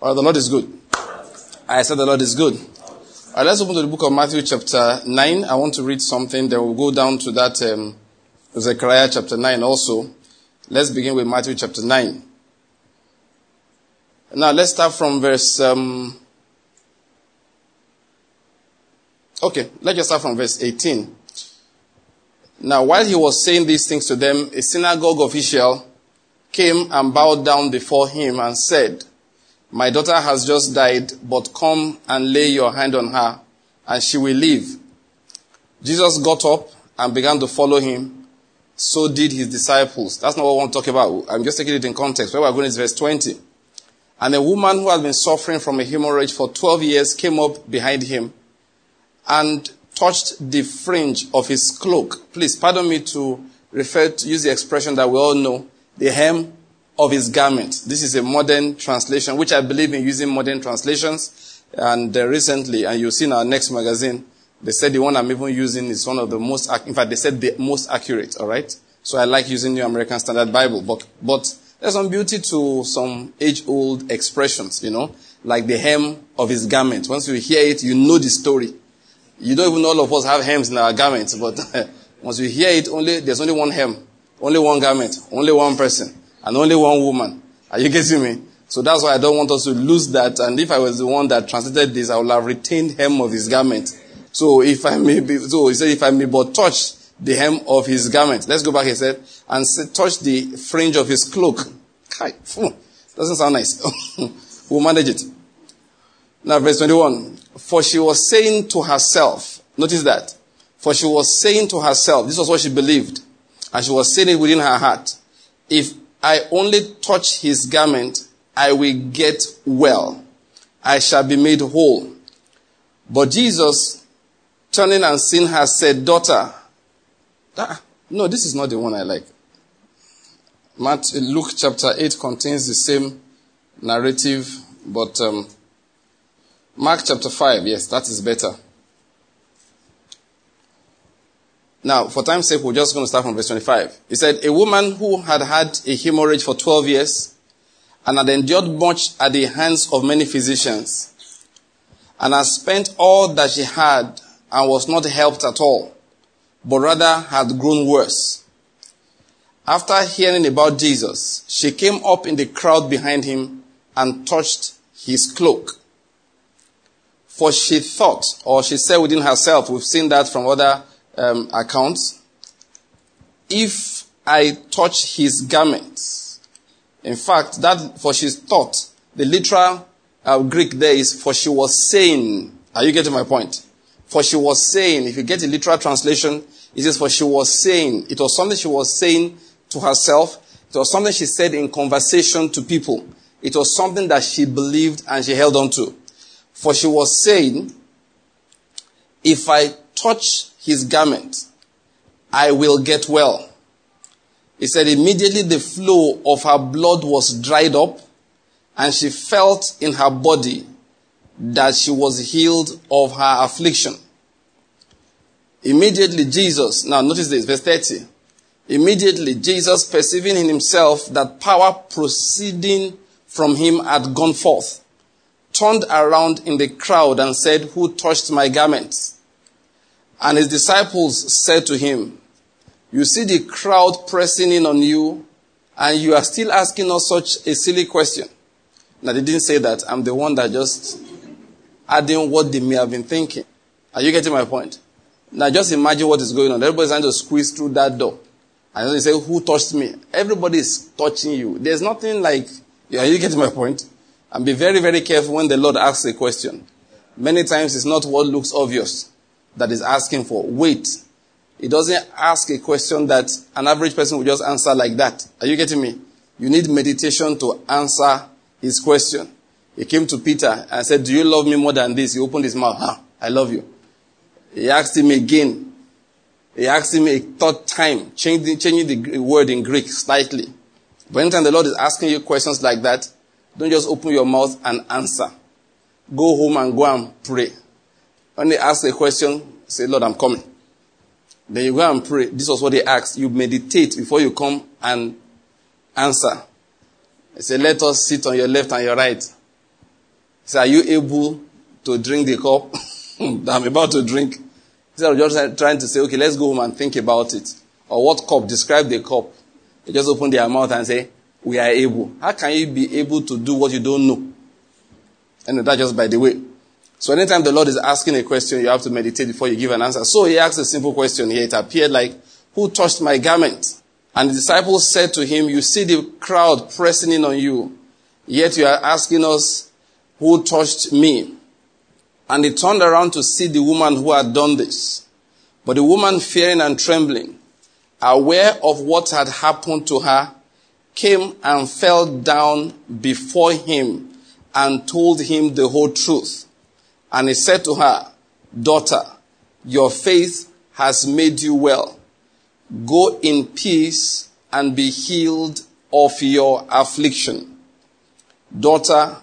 Right, the Lord is good. I said the Lord is good. All right, let's open to the book of Matthew chapter 9. I want to read something. Then we'll go down to that um, Zechariah chapter 9 also. Let's begin with Matthew chapter 9. Now let's start from verse. Um, okay, let's just start from verse 18. Now, while he was saying these things to them, a synagogue official came and bowed down before him and said, My daughter has just died, but come and lay your hand on her, and she will live. Jesus got up and began to follow him. So did his disciples. That's not what I want to talk about. I'm just taking it in context. Where we're going is verse 20. And a woman who had been suffering from a hemorrhage for 12 years came up behind him and touched the fringe of his cloak. Please pardon me to refer to use the expression that we all know, the hem of his garment. This is a modern translation, which I believe in using modern translations. And uh, recently, and you'll see in our next magazine, they said the one I'm even using is one of the most, in fact, they said the most accurate, alright? So I like using New American Standard Bible, but, but there's some beauty to some age-old expressions, you know, like the hem of his garment. Once you hear it, you know the story. You don't even all of us have hems in our garments, but once you hear it, only there's only one hem, only one garment, only one person, and only one woman. Are you getting me? So that's why I don't want us to lose that. And if I was the one that translated this, I would have retained hem of his garment. So if I may be, so he said, if I may but touch the hem of his garment. Let's go back, he said, and touch the fringe of his cloak. Doesn't sound nice. we'll manage it. Now, verse 21. For she was saying to herself, notice that. For she was saying to herself, this was what she believed. And she was saying it within her heart. If I only touch his garment, I will get well. I shall be made whole. But Jesus, turning and seeing her, said, Daughter, ah, no, this is not the one I like. Luke chapter 8 contains the same narrative, but um, Mark chapter 5, yes, that is better. Now, for time's sake, we're just going to start from verse 25. He said, A woman who had had a hemorrhage for 12 years and had endured much at the hands of many physicians and had spent all that she had and was not helped at all, but rather had grown worse. After hearing about Jesus, she came up in the crowd behind him and touched his cloak. For she thought, or she said within herself, we've seen that from other um, accounts, if I touch his garments. In fact, that for she thought, the literal uh, Greek there is for she was saying. Are you getting my point? For she was saying, if you get a literal translation, it says for she was saying. It was something she was saying to herself. It was something she said in conversation to people. It was something that she believed and she held on to. For she was saying, If I touch his garment, I will get well. He said, Immediately the flow of her blood was dried up, and she felt in her body that she was healed of her affliction. Immediately Jesus, now notice this, verse 30. Immediately Jesus, perceiving in himself that power proceeding from him had gone forth, turned around in the crowd and said, Who touched my garments? And his disciples said to him, You see the crowd pressing in on you, and you are still asking us such a silly question. Now, they didn't say that. I'm the one that just adding what they may have been thinking. Are you getting my point? Now, just imagine what is going on. Everybody's trying to squeeze through that door. And they say, Who touched me? Everybody is touching you. There's nothing like, are you getting my point? And be very, very careful when the Lord asks a question. Many times it's not what looks obvious that is asking for. Wait. He doesn't ask a question that an average person would just answer like that. Are you getting me? You need meditation to answer his question. He came to Peter and said, Do you love me more than this? He opened his mouth. Huh, I love you. He asked him again. He asked him a third time, changing, changing the word in Greek slightly. But anytime the Lord is asking you questions like that, don't just open your mouth and answer. Go home and go and pray. When they ask a question, say, Lord, I'm coming. Then you go and pray. This was what they asked. You meditate before you come and answer. They say, let us sit on your left and your right. said, Are you able to drink the cup that I'm about to drink? Instead of just trying to say, Okay, let's go home and think about it. Or what cup? Describe the cup. They just open their mouth and say, We are able. How can you be able to do what you don't know? And that just by the way. So anytime the Lord is asking a question, you have to meditate before you give an answer. So he asked a simple question here. It appeared like, Who touched my garment? And the disciples said to him, You see the crowd pressing in on you, yet you are asking us, Who touched me? And he turned around to see the woman who had done this. But the woman, fearing and trembling, aware of what had happened to her, came and fell down before him and told him the whole truth. And he said to her, Daughter, your faith has made you well. Go in peace and be healed of your affliction. Daughter,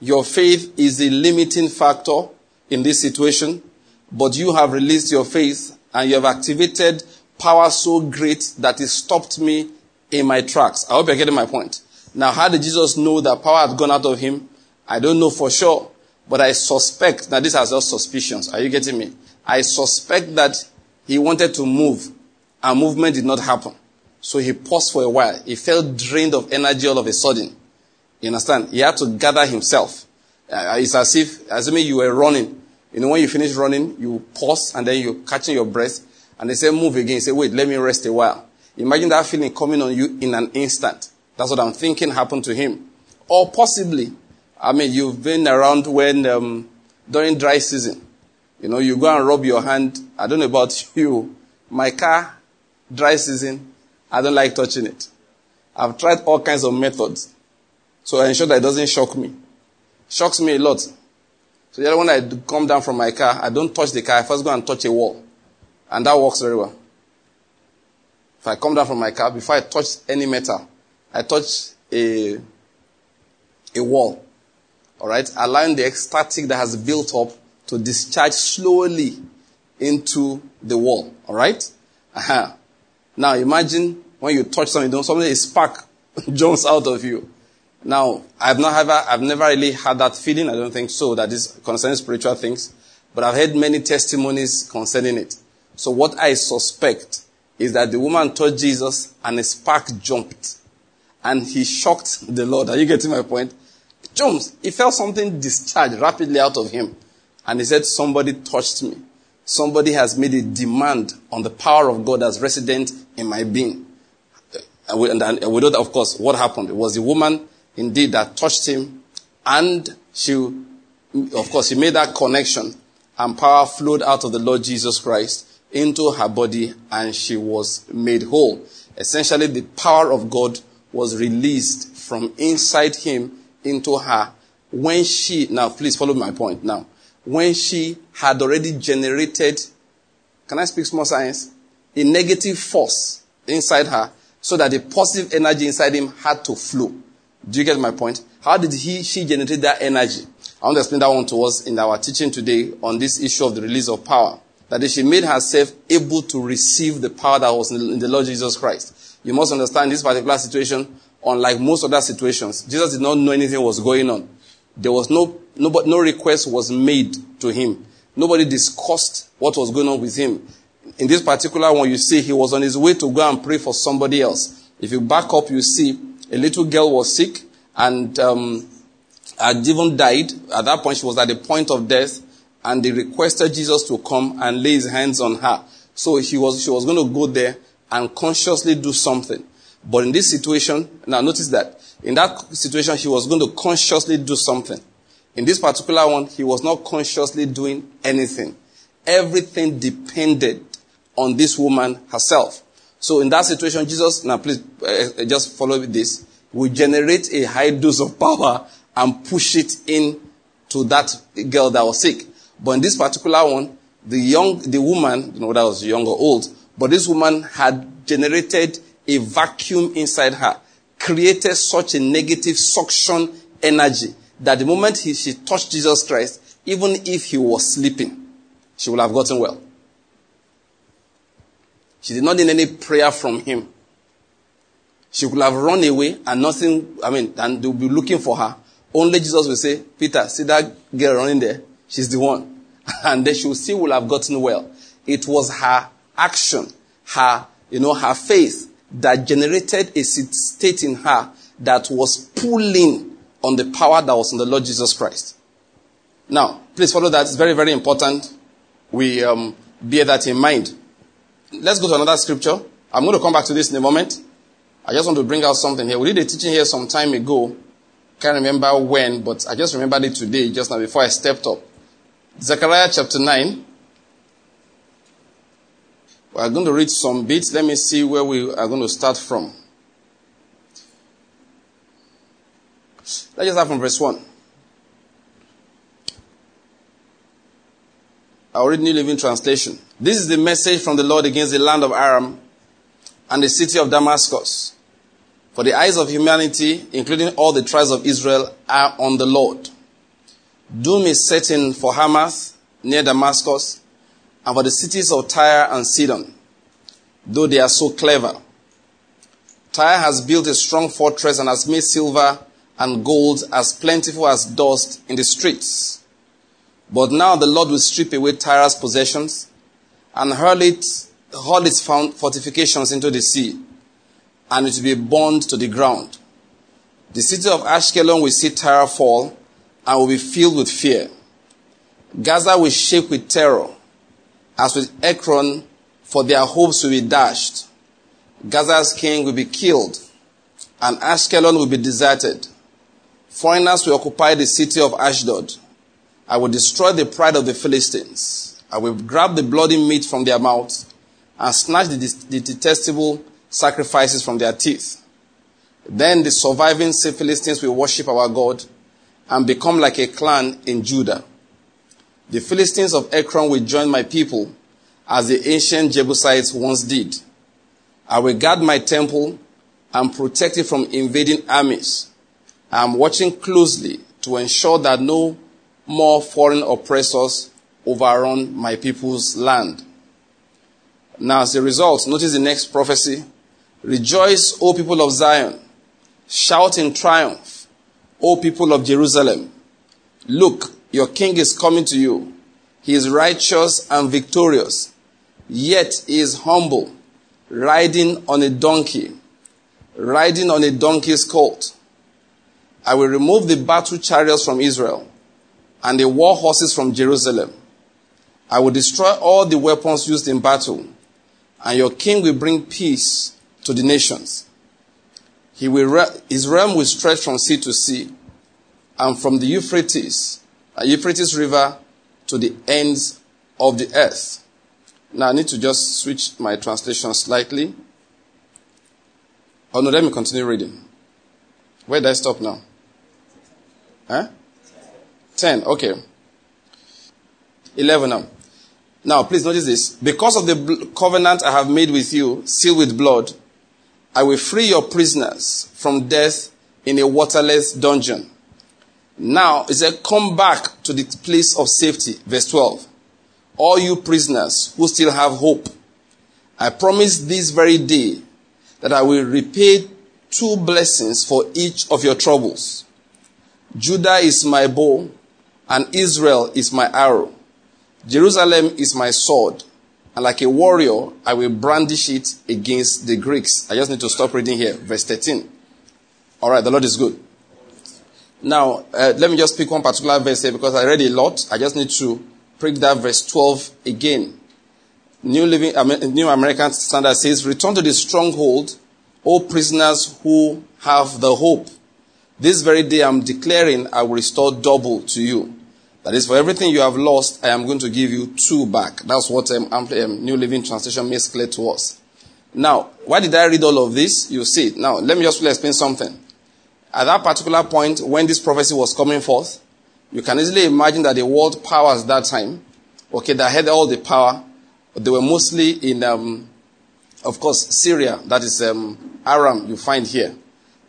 your faith is the limiting factor in this situation, but you have released your faith and you have activated power so great that it stopped me in my tracks. I hope you're getting my point. Now, how did Jesus know that power had gone out of him? I don't know for sure, but I suspect, now this has just suspicions. Are you getting me? I suspect that he wanted to move and movement did not happen. So he paused for a while. He felt drained of energy all of a sudden. You understand? He had to gather himself. Uh, it's as if, assuming you were running. You know, when you finish running, you pause and then you're catching your breath. And they say, move again. You say, wait, let me rest a while. Imagine that feeling coming on you in an instant. That's what I'm thinking happened to him. Or possibly, I mean, you've been around when, um, during dry season. You know, you go and rub your hand. I don't know about you. My car, dry season, I don't like touching it. I've tried all kinds of methods. So I ensure that it doesn't shock me. Shocks me a lot. So the when I come down from my car, I don't touch the car. I first go and touch a wall. And that works very well. If I come down from my car, before I touch any metal, I touch a, a wall. Alright? Allowing the static that has built up to discharge slowly into the wall. Alright? Uh-huh. Now imagine when you touch something, something a spark jumps out of you. Now, I've not ever, I've never really had that feeling. I don't think so that is concerning spiritual things, but I've heard many testimonies concerning it. So what I suspect is that the woman touched Jesus and a spark jumped and he shocked the Lord. Are you getting my point? Jumps. He felt something discharge rapidly out of him and he said, somebody touched me. Somebody has made a demand on the power of God as resident in my being. Uh, and we, know that, of course, what happened. It was the woman indeed that touched him and she, of course, she made that connection and power flowed out of the Lord Jesus Christ into her body and she was made whole. Essentially, the power of God was released from inside him into her when she, now please follow my point now, when she had already generated, can I speak small science? A negative force inside her so that the positive energy inside him had to flow. Do you get my point? How did he, she generate that energy? I want to explain that one to us in our teaching today on this issue of the release of power. That she made herself able to receive the power that was in the Lord Jesus Christ. You must understand this particular situation, unlike most other situations, Jesus did not know anything was going on. There was no, no, no request was made to him. Nobody discussed what was going on with him. In this particular one, you see he was on his way to go and pray for somebody else. If you back up, you see a little girl was sick and um, had even died. At that point, she was at the point of death, and they requested Jesus to come and lay his hands on her. So he was, she was going to go there and consciously do something. But in this situation, now notice that in that situation, he was going to consciously do something. In this particular one, he was not consciously doing anything. Everything depended on this woman herself. So in that situation, Jesus, now please uh, just follow this, will generate a high dose of power and push it in to that girl that was sick. But in this particular one, the young, the woman, you know, that was young or old, but this woman had generated a vacuum inside her, created such a negative suction energy that the moment he, she touched Jesus Christ, even if he was sleeping, she would have gotten well. She did not need any prayer from him. She could have run away and nothing, I mean, and they'll be looking for her. only Jesus will say, Peter, see that girl running there? She's the one. And then she will still have gotten well. It was her action, her, you know, her faith that generated a state in her that was pulling on the power that was in the Lord Jesus Christ. Now, please follow that. It's very, very important. We um, bear that in mind. Let's go to another scripture. I'm going to come back to this in a moment. I just want to bring out something here. We did a teaching here some time ago. Can't remember when, but I just remembered it today, just now before I stepped up. Zechariah chapter 9. We are going to read some bits. Let me see where we are going to start from. Let's just start from verse 1. I'll read New Living Translation. This is the message from the Lord against the land of Aram and the city of Damascus. For the eyes of humanity, including all the tribes of Israel, are on the Lord. Doom is setting for Hamath near Damascus and for the cities of Tyre and Sidon, though they are so clever. Tyre has built a strong fortress and has made silver and gold as plentiful as dust in the streets. But now the Lord will strip away Tyre's possessions and hurl it, hurl its fortifications into the sea, and it will be burned to the ground. The city of Ashkelon will see Tyre fall and will be filled with fear. Gaza will shake with terror, as with Ekron, for their hopes will be dashed. Gaza's king will be killed, and Ashkelon will be deserted. Foreigners will occupy the city of Ashdod. I will destroy the pride of the Philistines. I will grab the bloody meat from their mouths and snatch the, the detestable sacrifices from their teeth. Then the surviving Philistines will worship our God and become like a clan in Judah. The Philistines of Ekron will join my people as the ancient Jebusites once did. I will guard my temple and protect it from invading armies. I am watching closely to ensure that no more foreign oppressors overrun my people's land. Now, as a result, notice the next prophecy. Rejoice, O people of Zion. Shout in triumph, O people of Jerusalem. Look, your king is coming to you. He is righteous and victorious, yet he is humble, riding on a donkey, riding on a donkey's colt. I will remove the battle chariots from Israel and the war horses from Jerusalem. I will destroy all the weapons used in battle, and your king will bring peace to the nations. He will, his realm will stretch from sea to sea, and from the Euphrates, Euphrates River, to the ends of the earth. Now I need to just switch my translation slightly. Oh no, let me continue reading. Where did I stop now? Huh? 10. Okay. 11 now. Now, please notice this. Because of the covenant I have made with you, sealed with blood, I will free your prisoners from death in a waterless dungeon. Now, it said, come back to the place of safety. Verse 12. All you prisoners who still have hope, I promise this very day that I will repay two blessings for each of your troubles. Judah is my bow, and Israel is my arrow. Jerusalem is my sword, and like a warrior, I will brandish it against the Greeks. I just need to stop reading here. Verse 13. All right, the Lord is good. Now, uh, let me just pick one particular verse here because I read a lot. I just need to pick that verse 12 again. New Living, New American Standard says, Return to the stronghold, O prisoners who have the hope. This very day I'm declaring I will restore double to you. That is, for everything you have lost, I am going to give you two back. That's what um, um, New Living Translation makes clear to us. Now, why did I read all of this? You see Now, let me just explain something. At that particular point, when this prophecy was coming forth, you can easily imagine that the world powers that time, okay, that had all the power, they were mostly in, um, of course, Syria, that is um, Aram, you find here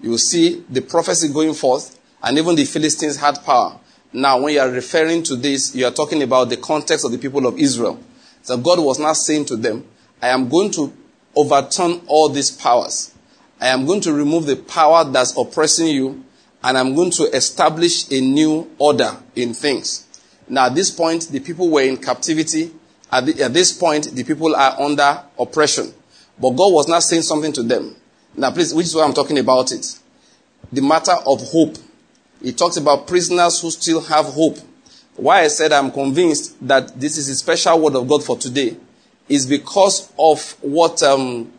you see the prophecy going forth, and even the Philistines had power. Now, when you are referring to this, you are talking about the context of the people of Israel. So God was not saying to them, I am going to overturn all these powers. I am going to remove the power that's oppressing you, and I'm going to establish a new order in things. Now, at this point, the people were in captivity. At, the, at this point, the people are under oppression. But God was not saying something to them. Now, please, which is why I'm talking about it. The matter of hope. He talks about prisoners who still have hope. Why I said I'm convinced that this is a special word of God for today is because of what um,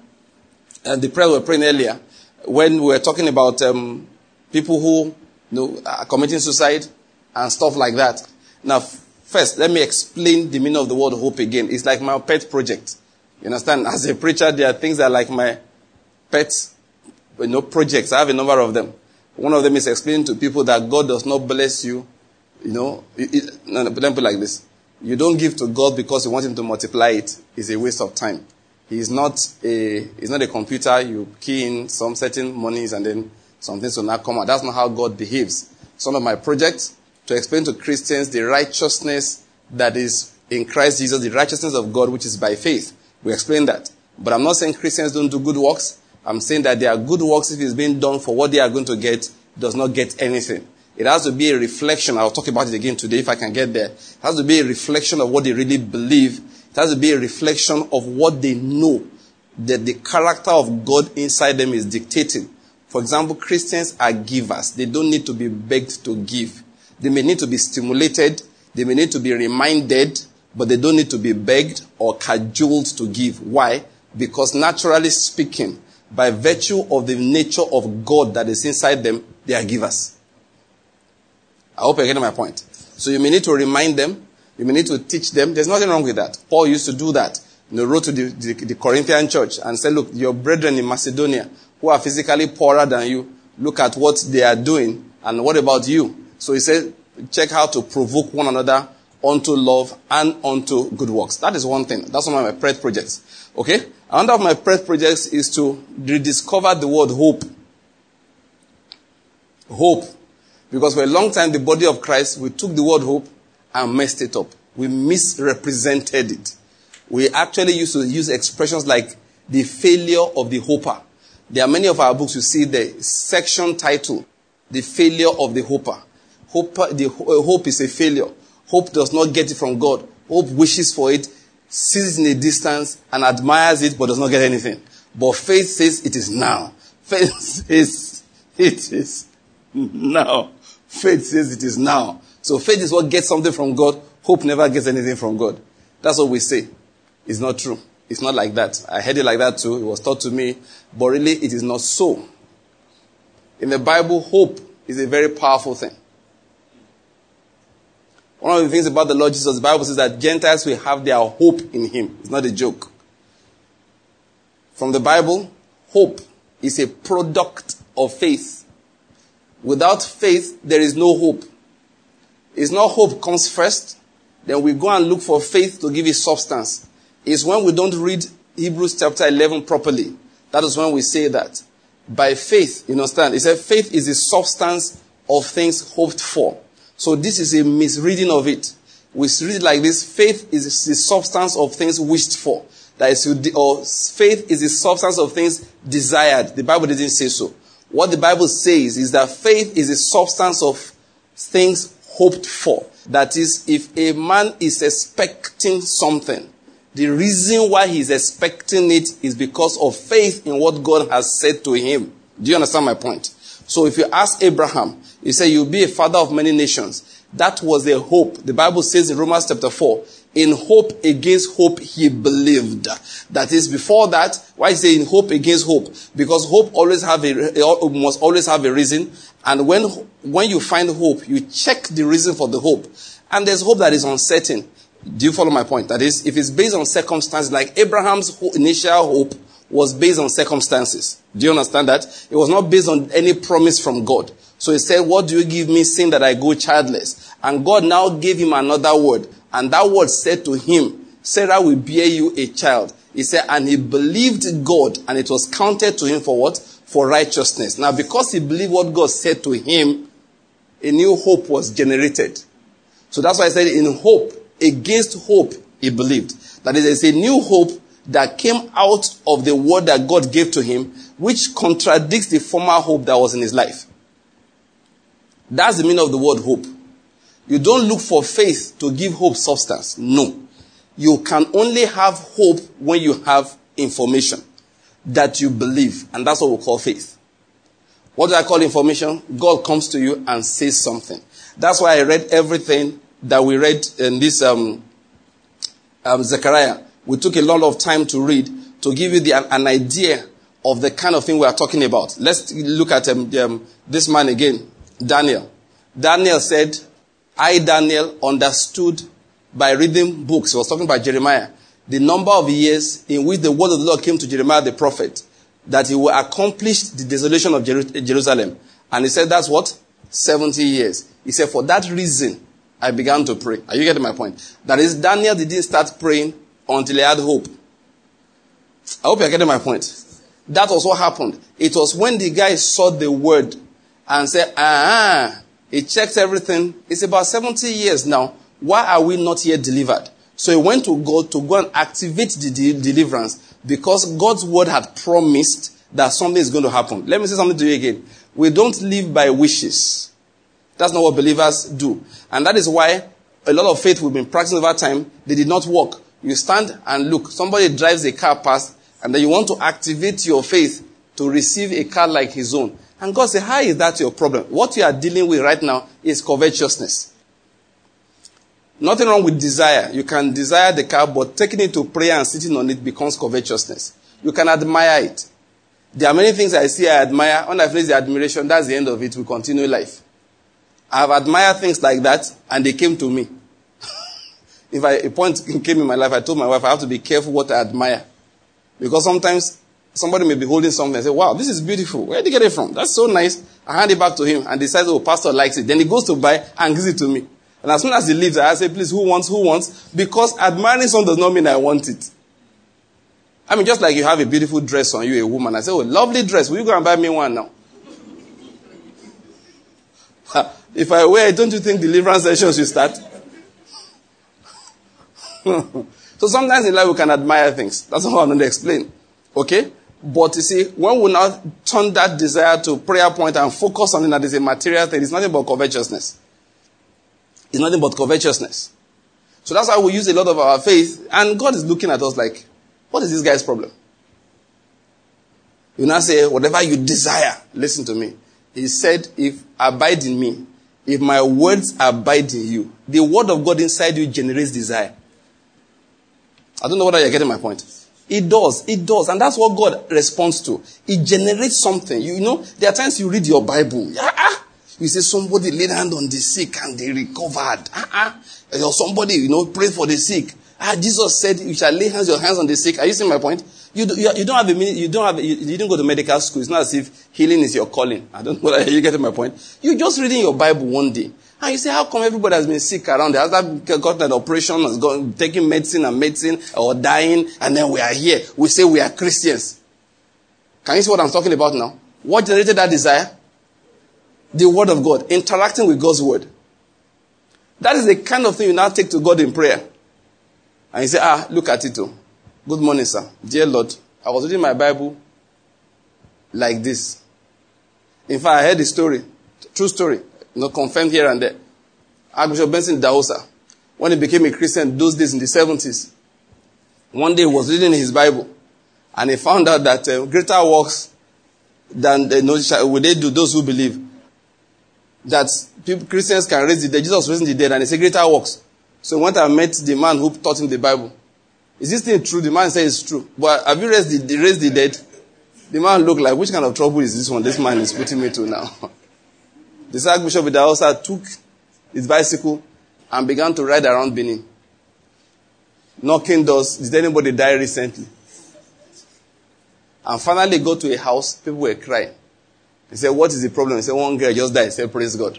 uh, the prayer we were praying earlier when we were talking about um, people who you know, are committing suicide and stuff like that. Now, first, let me explain the meaning of the word hope again. It's like my pet project. You understand? As a preacher, there are things that are like my pet you know, projects. I have a number of them. One of them is explaining to people that God does not bless you. You know, it, it, no, no, let me put it like this. You don't give to God because you want Him to multiply it. It's a waste of time. He's not a, he's not a computer. You key in some certain monies and then some things will not come out. That's not how God behaves. Some of my projects to explain to Christians the righteousness that is in Christ Jesus, the righteousness of God, which is by faith. We explain that. But I'm not saying Christians don't do good works. I'm saying that there are good works if it's being done for what they are going to get, does not get anything. It has to be a reflection. I'll talk about it again today if I can get there. It has to be a reflection of what they really believe. It has to be a reflection of what they know that the character of God inside them is dictating. For example, Christians are givers. They don't need to be begged to give. They may need to be stimulated. They may need to be reminded, but they don't need to be begged or cajoled to give. Why? Because naturally speaking, by virtue of the nature of God that is inside them, they are givers. I hope you're getting my point. So you may need to remind them. You may need to teach them. There's nothing wrong with that. Paul used to do that. He wrote to the, the, the Corinthian church and said, look, your brethren in Macedonia who are physically poorer than you, look at what they are doing and what about you? So he said, check how to provoke one another unto love and unto good works. That is one thing. That's one of my prayer projects. Okay? Another of my prayer projects is to rediscover the word hope. Hope. Because for a long time, the body of Christ, we took the word hope and messed it up. We misrepresented it. We actually used to use expressions like the failure of the hoper. There are many of our books, you see the section title, The Failure of the Hoper. Hope, the, uh, hope is a failure. Hope does not get it from God. Hope wishes for it, sees it in a distance, and admires it, but does not get anything. But faith says it is now. Faith says it is now. Faith says it is now. So faith is what gets something from God. Hope never gets anything from God. That's what we say. It's not true. It's not like that. I heard it like that too. It was taught to me. But really, it is not so. In the Bible, hope is a very powerful thing. One of the things about the Lord Jesus, the Bible says that Gentiles will have their hope in Him. It's not a joke. From the Bible, hope is a product of faith. Without faith, there is no hope. It's not hope comes first, then we go and look for faith to give it substance. It's when we don't read Hebrews chapter 11 properly. That is when we say that. By faith, you understand? It said faith is the substance of things hoped for. So this is a misreading of it. We read it like this. Faith is the substance of things wished for. That is, or faith is the substance of things desired. The Bible didn't say so. What the Bible says is that faith is the substance of things hoped for. That is, if a man is expecting something, the reason why he's expecting it is because of faith in what God has said to him. Do you understand my point? So if you ask Abraham, you say you'll be a father of many nations. That was a hope. The Bible says in Romans chapter 4, in hope against hope he believed. That is before that, why it in hope against hope? Because hope always have a, must always have a reason. And when, when you find hope, you check the reason for the hope. And there's hope that is uncertain. Do you follow my point? That is, if it's based on circumstances, like Abraham's initial hope was based on circumstances. Do you understand that? It was not based on any promise from God. So he said, what do you give me seeing that I go childless? And God now gave him another word. And that word said to him, Sarah will bear you a child. He said, and he believed God and it was counted to him for what? For righteousness. Now, because he believed what God said to him, a new hope was generated. So that's why I said in hope, against hope, he believed. That is, a new hope that came out of the word that God gave to him, which contradicts the former hope that was in his life. That's the meaning of the word hope. You don't look for faith to give hope substance. No. You can only have hope when you have information that you believe. And that's what we call faith. What do I call information? God comes to you and says something. That's why I read everything that we read in this um, um, Zechariah. We took a lot of time to read to give you the, an idea of the kind of thing we are talking about. Let's look at um, um, this man again, Daniel. Daniel said, I, Daniel, understood by reading books. He was talking about Jeremiah. The number of years in which the word of the Lord came to Jeremiah the prophet, that he will accomplish the desolation of Jerusalem. And he said, that's what? 70 years. He said, for that reason, I began to pray. Are you getting my point? That is, Daniel didn't start praying until he had hope. I hope you're getting my point. That was what happened. It was when the guy saw the word and said, ah, he checked everything. It's about 70 years now. Why are we not yet delivered? So he went to God to go and activate the de- deliverance because God's word had promised that something is going to happen. Let me say something to you again. We don't live by wishes. That's not what believers do. And that is why a lot of faith we've been practicing over time, they did not work. You stand and look. Somebody drives a car past, and then you want to activate your faith to receive a car like his own. And God said, How is that your problem? What you are dealing with right now is covetousness. Nothing wrong with desire. You can desire the car, but taking it to prayer and sitting on it becomes covetousness. You can admire it. There are many things I see I admire. When I finish the admiration, that's the end of it. We continue life. I've admired things like that, and they came to me. if I, a point came in my life, I told my wife I have to be careful what I admire. Because sometimes somebody may be holding something and say, wow, this is beautiful. Where did you get it from? That's so nice. I hand it back to him and decides, oh, pastor likes it. Then he goes to buy and gives it to me. And as soon as he leaves, I say, please, who wants, who wants? Because admiring something does not mean I want it. I mean, just like you have a beautiful dress on you, a woman. I say, oh, lovely dress. Will you go and buy me one now? if I wear it, don't you think deliverance sessions should start? so sometimes in life we can admire things. That's what I'm going to explain. Okay? But you see, when we now turn that desire to prayer point and focus on it that is a material thing, it's nothing but covetousness. It's nothing but covetousness. So that's why we use a lot of our faith, and God is looking at us like, what is this guy's problem? You now say, whatever you desire, listen to me. He said, if abide in me, if my words abide in you, the word of God inside you generates desire. I don't know whether you're getting my point. It does. It does. And that's what God responds to. It generates something. You, know, there are times you read your Bible. Ah, you say somebody laid hand on the sick and they recovered. Ah, ah. Or somebody, you know, pray for the sick. Ah, Jesus said you shall lay hands your hands on the sick. Are you seeing my point? You, do, you, you don't have a minute, you don't have, you, you, didn't go to medical school. It's not as if healing is your calling. I don't know. You getting my point? You're just reading your Bible one day. And you say, how come everybody has been sick around? Has that got an operation, has gone, taking medicine and medicine, or dying, and then we are here. We say we are Christians. Can you see what I'm talking about now? What generated that desire? The Word of God. Interacting with God's Word. That is the kind of thing you now take to God in prayer. And you say, ah, look at it. Oh. Good morning, sir. Dear Lord, I was reading my Bible like this. In fact, I heard the story, true story, you know, confirmed here and there. Archbishop Benson Idahosa, when he became a Christian those days in the 70s, one day he was reading his Bible and he found out that uh, greater works than the uh, will they do those who believe. That people, Christians can raise the dead. Jesus raising the dead and he said greater works. So he went and met the man who taught him the Bible. Is this thing true? The man said it's true. But have you raised the, raised the dead? The man looked like, which kind of trouble is this one this man is putting me to now? the Archbishop Idahosa took his bicycle and began to ride around Benin. Knocking doors. Did anybody die recently? And finally go to a house, people were crying. He said, what is the problem? He said, one girl just died. He said, praise God.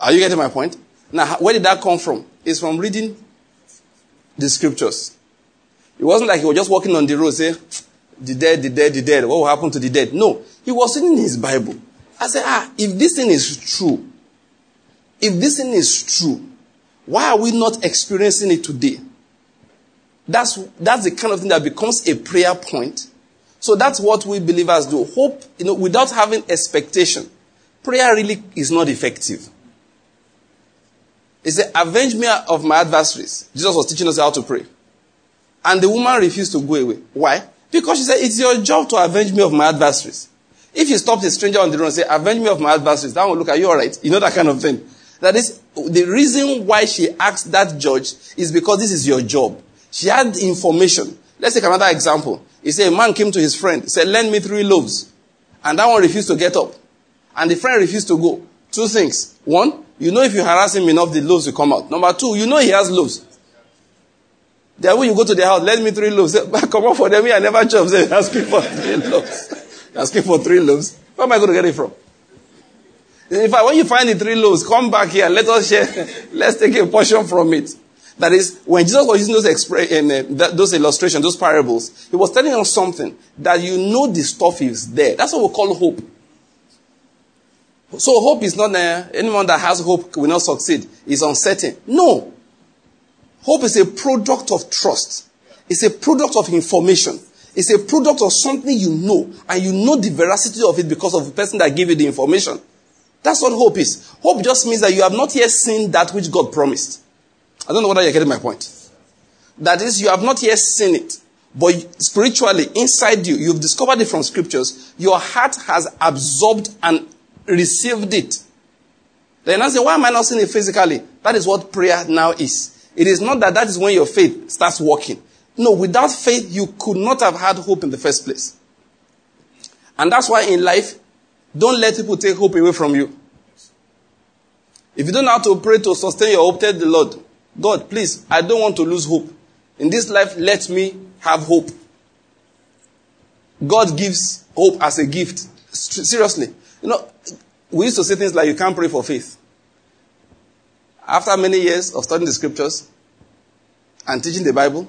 Are you getting my point? Now, where did that come from? It's from reading the scriptures. It wasn't like he was just walking on the road saying, the dead, the dead, the dead. What will happen to the dead? No. He was reading his Bible. I said, ah, if this thing is true, if this thing is true, why are we not experiencing it today? That's, that's the kind of thing that becomes a prayer point. So that's what we believers do. Hope, you know, without having expectation. prayer really is not effective. He said, Avenge me of my adversaries. Jesus was teaching us how to pray. And the woman refused to go away. Why? Because she said, It's your job to avenge me of my adversaries. If you stop a stranger on the road and say, Avenge me of my adversaries, that one will look at you, all right. You know that kind of thing. That is, the reason why she asked that judge is because this is your job. She had information. Let's take another example. He said, A man came to his friend, said, Lend me three loaves. And that one refused to get up. And the friend refused to go. Two things. One, you know if you harass him enough, the loaves will come out. Number two, you know he has loaves. Then when you go to the house, lend me three loaves. Come on for them. I never chop. Say, asking for three loaves. Asking for three loaves. Where am I going to get it from? In fact, when you find the three loaves, come back here. Let us share. Let's take a portion from it. That is, when Jesus was using those, expre- uh, those illustrations, those parables, he was telling us something that you know the stuff is there. That's what we call hope. So hope is not uh, anyone that has hope will not succeed. It's uncertain. No. Hope is a product of trust. It's a product of information. It's a product of something you know, and you know the veracity of it because of the person that gave you the information. That's what hope is. Hope just means that you have not yet seen that which God promised. I don't know whether you're getting my point. That is, you have not yet seen it. But spiritually, inside you, you've discovered it from scriptures. Your heart has absorbed and received it. Then I say, why am I not seeing it physically? That is what prayer now is. It is not that that is when your faith starts working. No, without faith, you could not have had hope in the first place. And that's why in life, don't let people take hope away from you. If you don't know how to pray to sustain your hope, tell the Lord, God, please, I don't want to lose hope. In this life, let me have hope. God gives hope as a gift. Seriously. You know, we used to say things like, you can't pray for faith. After many years of studying the scriptures and teaching the Bible,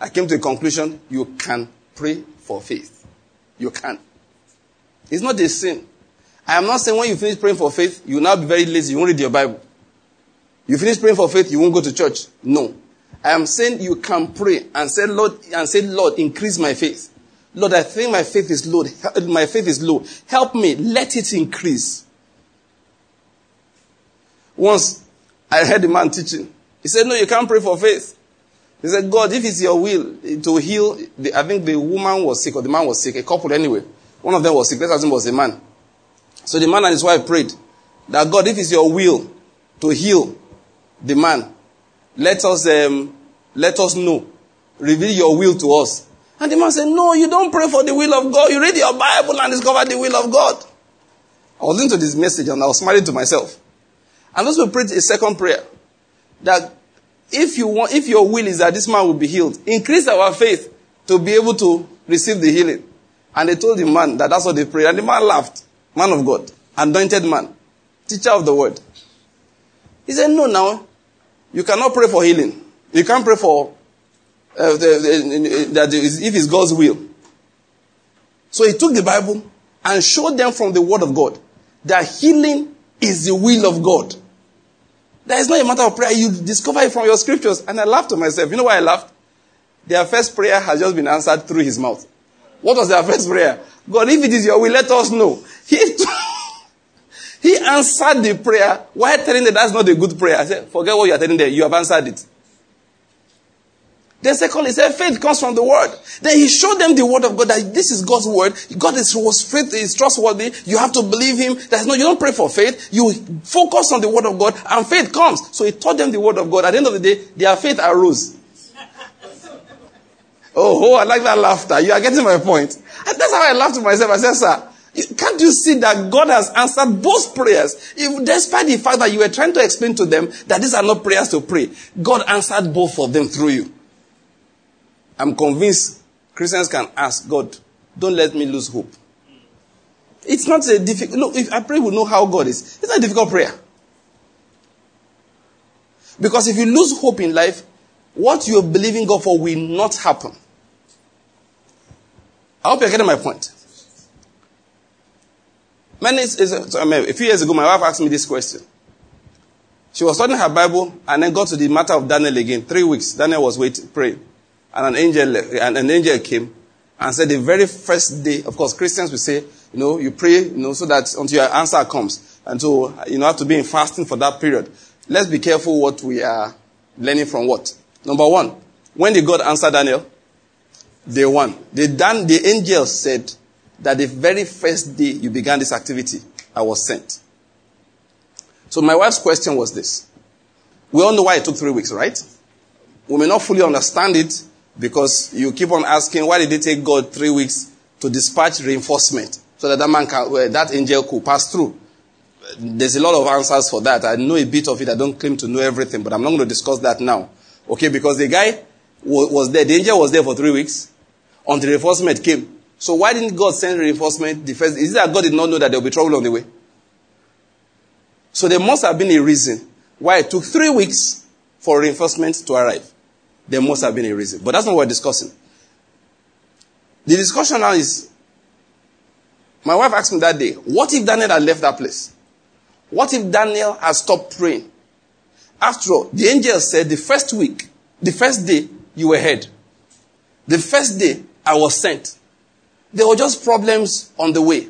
I came to the conclusion you can pray for faith. You can. It's not a sin. I am not saying when you finish praying for faith, you will now be very lazy, you won't read your Bible. You finish praying for faith, you won't go to church. No. I am saying you can pray and say, Lord, and say, Lord, increase my faith. Lord, I think my faith is low. My faith is low. Help me. Let it increase. Once I heard a man teaching. He said, No, you can't pray for faith. He said, God, if it's your will to heal, the, I think the woman was sick or the man was sick, a couple anyway. One of them was sick. Let's assume was a man. So the man and his wife prayed that God, if it's your will to heal the man, let us um, let us know. Reveal your will to us. And the man said, No, you don't pray for the will of God. You read your Bible and discover the will of God. I was listening to this message and I was smiling to myself. And also prayed a second prayer that if you want, if your will is that this man will be healed, increase our faith to be able to receive the healing. And they told the man that that's what they prayed. And the man laughed. Man of God. Anointed man. Teacher of the word. He said, No, now. You cannot pray for healing. You can't pray for uh, that if it's God's will. So he took the Bible and showed them from the Word of God that healing is the will of God. That is not a matter of prayer. You discover it from your scriptures. And I laughed to myself. You know why I laughed? Their first prayer has just been answered through his mouth. What was their first prayer? God, if it is your will, let us know. He, he answered the prayer while telling them that's not a good prayer. I said, forget what you are telling them. You have answered it. Then secondly, he said faith comes from the word. Then he showed them the word of God that this is God's word. God is faith is trustworthy. You have to believe him. No you don't pray for faith. You focus on the word of God and faith comes. So he taught them the word of God. At the end of the day, their faith arose. oh, oh, I like that laughter. You are getting my point. And that's how I laughed to myself. I said, sir, can't you see that God has answered both prayers? If, despite the fact that you were trying to explain to them that these are not prayers to pray, God answered both of them through you. I'm convinced Christians can ask God, don't let me lose hope. It's not a difficult, look, if I pray we know how God is. It's not a difficult prayer. Because if you lose hope in life, what you're believing God for will not happen. I hope you're getting my point. Many, a few years ago, my wife asked me this question. She was studying her Bible and then got to the matter of Daniel again. Three weeks, Daniel was waiting, praying. And an angel, and an angel came and said the very first day, of course, Christians will say, You know, you pray, you know, so that until your answer comes. And so, you know, have to be in fasting for that period. Let's be careful what we are learning from what. Number one, when did God answer Daniel? Day one. The, Dan, the angel said that the very first day you began this activity, I was sent. So my wife's question was this. We all know why it took three weeks, right? We may not fully understand it because you keep on asking, why did it take God three weeks to dispatch reinforcement so that that man can, well, that angel could pass through? There's a lot of answers for that. I know a bit of it. I don't claim to know everything, but I'm not going to discuss that now. Okay, because the guy was there. The angel was there for three weeks until reinforcement came. So why didn't God send reinforcement the first? Is it that God did not know that there will be trouble on the way? So there must have been a reason why it took three weeks for reinforcement to arrive. There must have been a reason. But that's not what we're discussing. The discussion now is my wife asked me that day, what if Daniel had left that place? What if Daniel had stopped praying? After all, the angel said the first week, the first day, you were heard. The first day, I was sent. There were just problems on the way.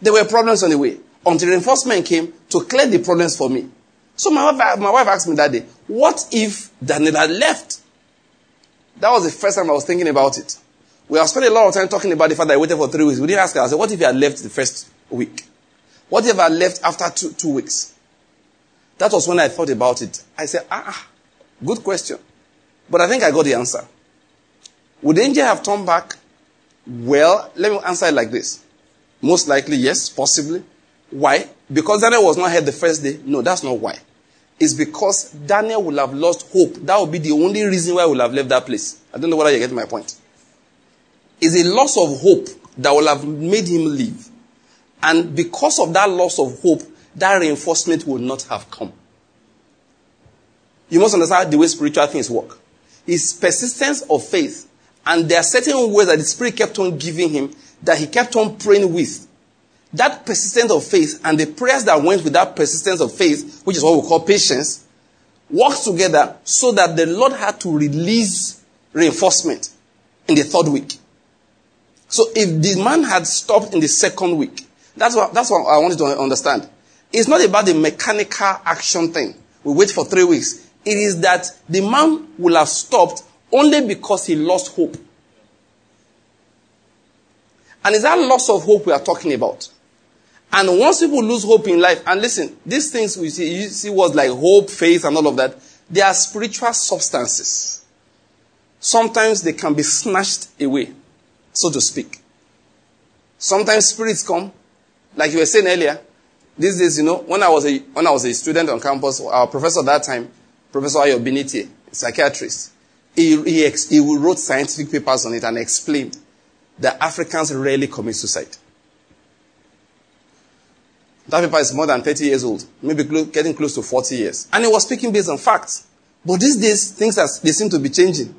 There were problems on the way until reinforcement came to clear the problems for me. So my wife, my wife asked me that day, what if Daniel had left? That was the first time I was thinking about it. We have spent a lot of time talking about the fact that I waited for three weeks. We didn't ask her, I said, what if he had left the first week? What if I left after two, two weeks? That was when I thought about it. I said, ah, ah, good question. But I think I got the answer. Would angel have turned back? Well, let me answer it like this. Most likely, yes, possibly. Why? Because Daniel was not here the first day? No, that's not why. It's because Daniel will have lost hope. That would be the only reason why he will have left that place. I don't know whether you get my point. It's a loss of hope that will have made him leave. And because of that loss of hope, that reinforcement will not have come. You must understand the way spiritual things work. His persistence of faith, and there are certain ways that the Spirit kept on giving him that he kept on praying with. That persistence of faith and the prayers that went with that persistence of faith, which is what we call patience, worked together so that the Lord had to release reinforcement in the third week. So if the man had stopped in the second week, that's what, that's what I wanted to understand. It's not about the mechanical action thing. We wait for three weeks. It is that the man will have stopped only because he lost hope. And it's that loss of hope we are talking about. And once people lose hope in life, and listen, these things we see, you see words like hope, faith, and all of that, they are spiritual substances. Sometimes they can be snatched away, so to speak. Sometimes spirits come, like you were saying earlier. These days, you know, when I was a, when I was a student on campus, our professor at that time, Professor Ayo psychiatrist, he, he, he wrote scientific papers on it and explained that Africans rarely commit suicide. That paper is more than 30 years old, maybe getting close to 40 years. And he was speaking based on facts. But these days, things are, they seem to be changing.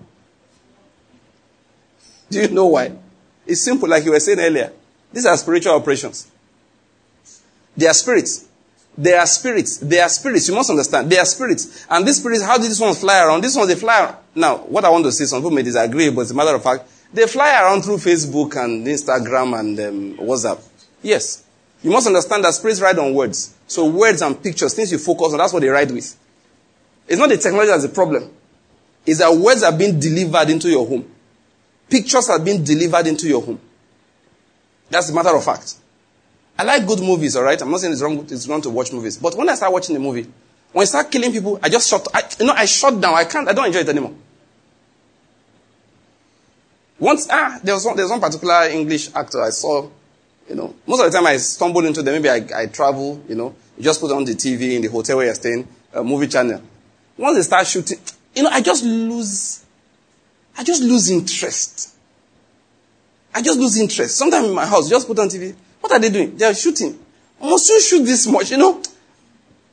Do you know why? It's simple, like you were saying earlier. These are spiritual operations. They are spirits. They are spirits. They are spirits. You must understand. They are spirits. And these spirits, how did these ones fly around? These ones, they fly around. Now, what I want to say, some people may disagree, but as a matter of fact, they fly around through Facebook and Instagram and um, WhatsApp. Yes. You must understand that spirits ride on words. So words and pictures, things you focus on, that's what they ride with. It's not the technology that's the problem. It's that words are being delivered into your home. Pictures are being delivered into your home. That's a matter of fact. I like good movies, alright? I'm not saying it's wrong, it's wrong to watch movies. But when I start watching a movie, when I start killing people, I just shut, I, you know, I shut down. I can't, I don't enjoy it anymore. Once, ah, there was one, there was one particular English actor I saw you know, most of the time I stumble into them. Maybe I, I travel, you know, you just put on the TV in the hotel where you're staying, a movie channel. Once they start shooting, you know, I just lose, I just lose interest. I just lose interest. Sometimes in my house, just put on TV. What are they doing? They are shooting. Must you shoot this much? You know?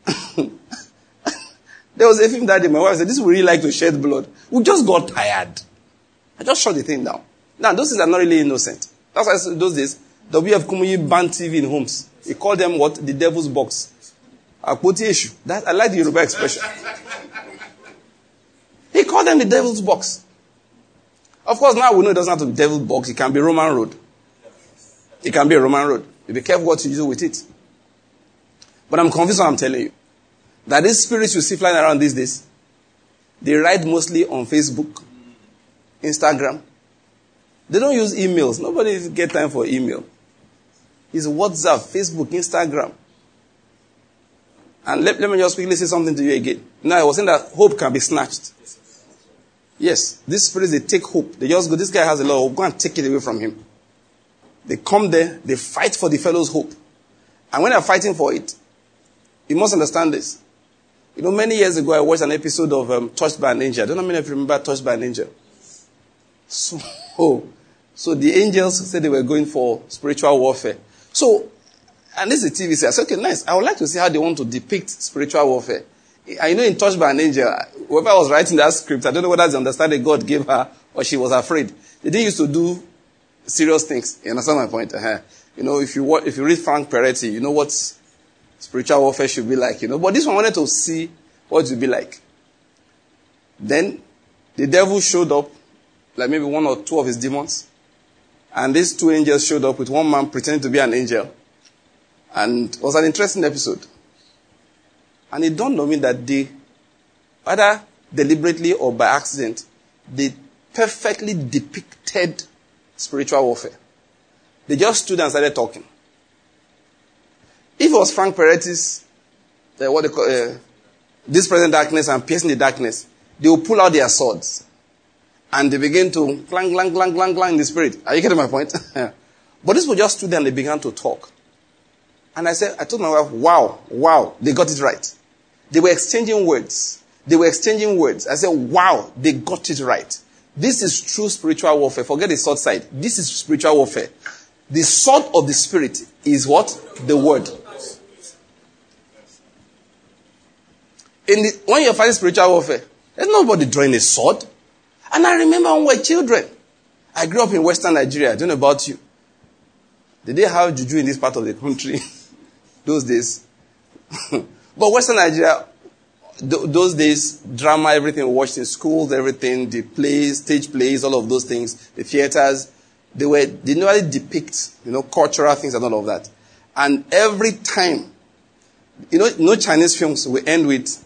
there was a film that day, my wife said, this would really like to shed blood. We just got tired. I just shut the thing down. Now, those things are not really innocent. That's why those days, WF Kumuyi banned TV in homes. He called them what? The devil's box. Akpoti issue. That, I like the Yoruba expression. he called them the devil's box. Of course, now we know it doesn't have to be devil's box. It can be Roman road. It can be a Roman road. You be careful what you do with it. But I'm convinced what I'm telling you. That these spirits you see flying around these days, they ride mostly on Facebook, Instagram. They don't use emails. Nobody get time for email. It's WhatsApp, Facebook, Instagram. And let, let me just quickly say something to you again. Now, I was saying that hope can be snatched. Yes, these spirits, they take hope. They just go, this guy has a lot of hope. Go and take it away from him. They come there, they fight for the fellow's hope. And when they're fighting for it, you must understand this. You know, many years ago, I watched an episode of um, Touched by an Angel. I don't know many of you remember Touched by an Angel. So, oh, so the angels said they were going for spiritual warfare. So, and this is a TV series. I said, okay, nice. I would like to see how they want to depict spiritual warfare. I know in Touched by an Angel, whoever was writing that script, I don't know whether it's the understanding God gave her or she was afraid. They didn't used to do serious things. You understand my point? Uh-huh. You know, if you if you read Frank Peretti, you know what spiritual warfare should be like. You know, but this one wanted to see what it would be like. Then the devil showed up, like maybe one or two of his demons, and these two angels showed up with one man pretending to be an angel, and it was an interesting episode. And it dawned on me that they, either deliberately or by accident, they perfectly depicted spiritual warfare. They just stood and started talking. If it was Frank Peretti's, uh, what they call, uh, this present darkness and piercing the darkness, they will pull out their swords. And they begin to clang, clang, clang, clang, clang in the spirit. Are you getting my point? but this was just stood there and they began to talk. And I said, I told my wife, wow, wow, they got it right. They were exchanging words. They were exchanging words. I said, wow, they got it right. This is true spiritual warfare. Forget the sword side. This is spiritual warfare. The sword of the spirit is what? The word. In the, when you're fighting spiritual warfare, there's nobody drawing a sword. And I remember when we were children. I grew up in Western Nigeria. I don't know about you. Did they have juju in this part of the country? those days. but Western Nigeria, th- those days, drama, everything we watched in schools, everything, the plays, stage plays, all of those things, the theaters, they were, they normally depict, you know, cultural things and all of that. And every time, you know, no Chinese films will end with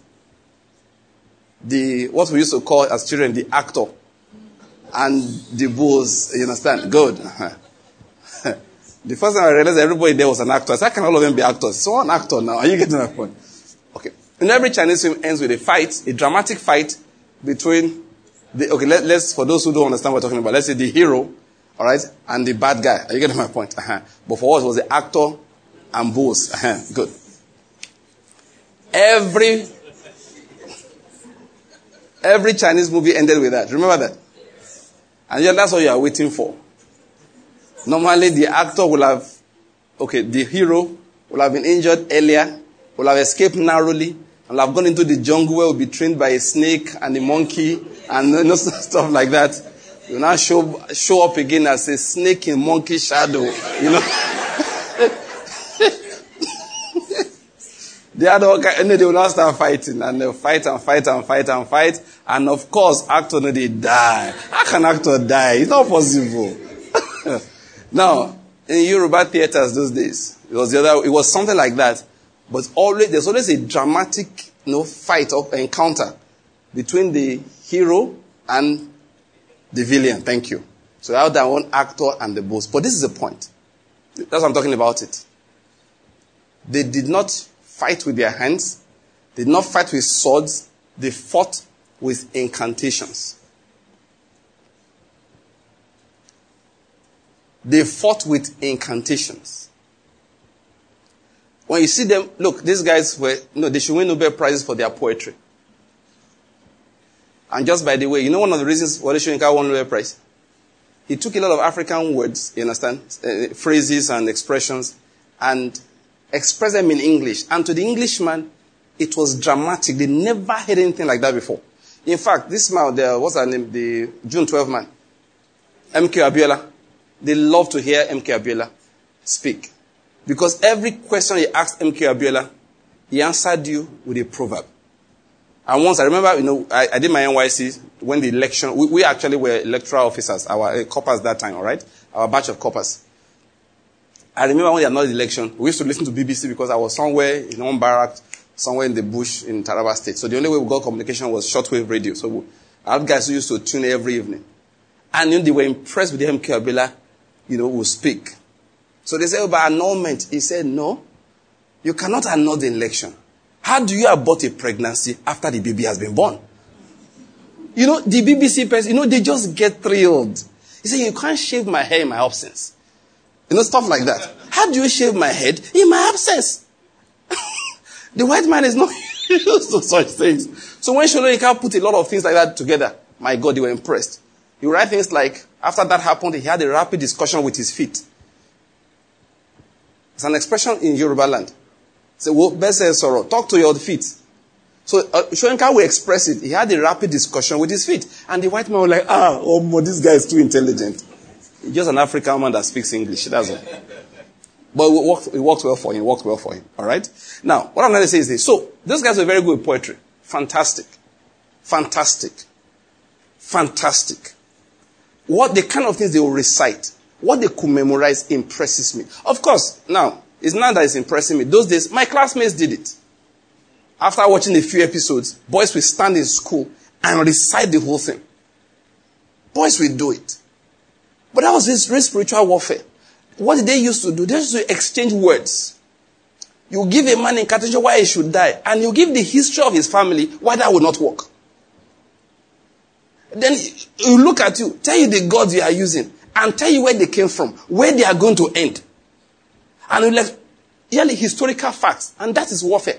the, what we used to call as children, the actor and the bulls, you understand? Good. the first time I realized everybody there was an actor, how can all of them be actors? So an actor now. Are you getting my point? Okay. And every Chinese film ends with a fight, a dramatic fight between the, okay, let, us for those who don't understand what we're talking about, let's say the hero, all right, and the bad guy. Are you getting my point? Uh-huh. But for us, it was the actor and bulls. Uh-huh. Good. Every Every Chinese movie ended with that. Remember that? And yeah, that's what you are waiting for. Normally, the actor will have, okay, the hero will have been injured earlier, will have escaped narrowly, and have gone into the jungle where will be trained by a snake and a monkey and you know, stuff like that. You now show, show up again as a snake in monkey shadow, you know. The other and they will now start fighting and they'll fight and fight and fight and fight. And of course, actor they die. How can actor die? It's not possible. now, in Yoruba theaters those days, it was the other, it was something like that. But always, there's always a dramatic, you know, fight or encounter between the hero and the villain. Thank you. So have that one actor and the boss. But this is the point. That's what I'm talking about it. They did not fight with their hands. They did not fight with swords. They fought with incantations. They fought with incantations. When you see them, look, these guys were, no, they should win Nobel Prizes for their poetry. And just by the way, you know one of the reasons why should won Nobel Prize? He took a lot of African words, you understand, uh, phrases and expressions, and express them in English. And to the Englishman, it was dramatic. They never heard anything like that before. In fact, this man, the, what's her name? The June 12 man. MKO Abiola. They love to hear MKO Abiola speak. Because every question he asked MKO Abiola, he answered you with a proverb. And once I remember, you know, I, I did my NYSC when the election, we, we actually were electoral officers, our uh, corpers that time, all right? Our batch of corpers. I remember when they another election, we used to listen to BBC because I was somewhere in one barrack, somewhere in the bush in Taraba State. So the only way we got communication was shortwave radio. So we, guys who used to tune every evening. And you know, they were impressed with him, Abiola, you know, will speak. So they said, oh, by annulment. He said, no, you cannot annul the election. How do you abort a pregnancy after the baby has been born? You know, the BBC person, you know, they just get thrilled. He said, you can't shave my hair in my absence. You know, stuff like that. How do you shave my head in my absence? the white man is not used to such things. So when Soyinka put a lot of things like that together, my God, they were impressed. He write things like, after that happened, he had a rapid discussion with his feet. It's an expression in Yoruba land. Say, well, best sorrow. Talk to your feet. So uh, Soyinka will express it. He had a rapid discussion with his feet. And the white man was like, ah, oh, this guy is too intelligent. Just an African man that speaks English. That's all. But it worked, it worked well for him. It worked well for him. All right? Now, what I'm going to say is this. So, those guys were very good at poetry. Fantastic. Fantastic. Fantastic. What the kind of things they will recite, what they could memorize impresses me. Of course, now, it's not that it's impressing me. Those days, my classmates did it. After watching a few episodes, boys will stand in school and recite the whole thing. Boys will do it. But that was his real spiritual warfare. What did they used to do? They used to exchange words. You give a man in Carthage why he should die, and you give the history of his family why that would not work. Then you look at you, tell you the gods you are using, and tell you where they came from, where they are going to end. And you like, really historical facts, and that is warfare.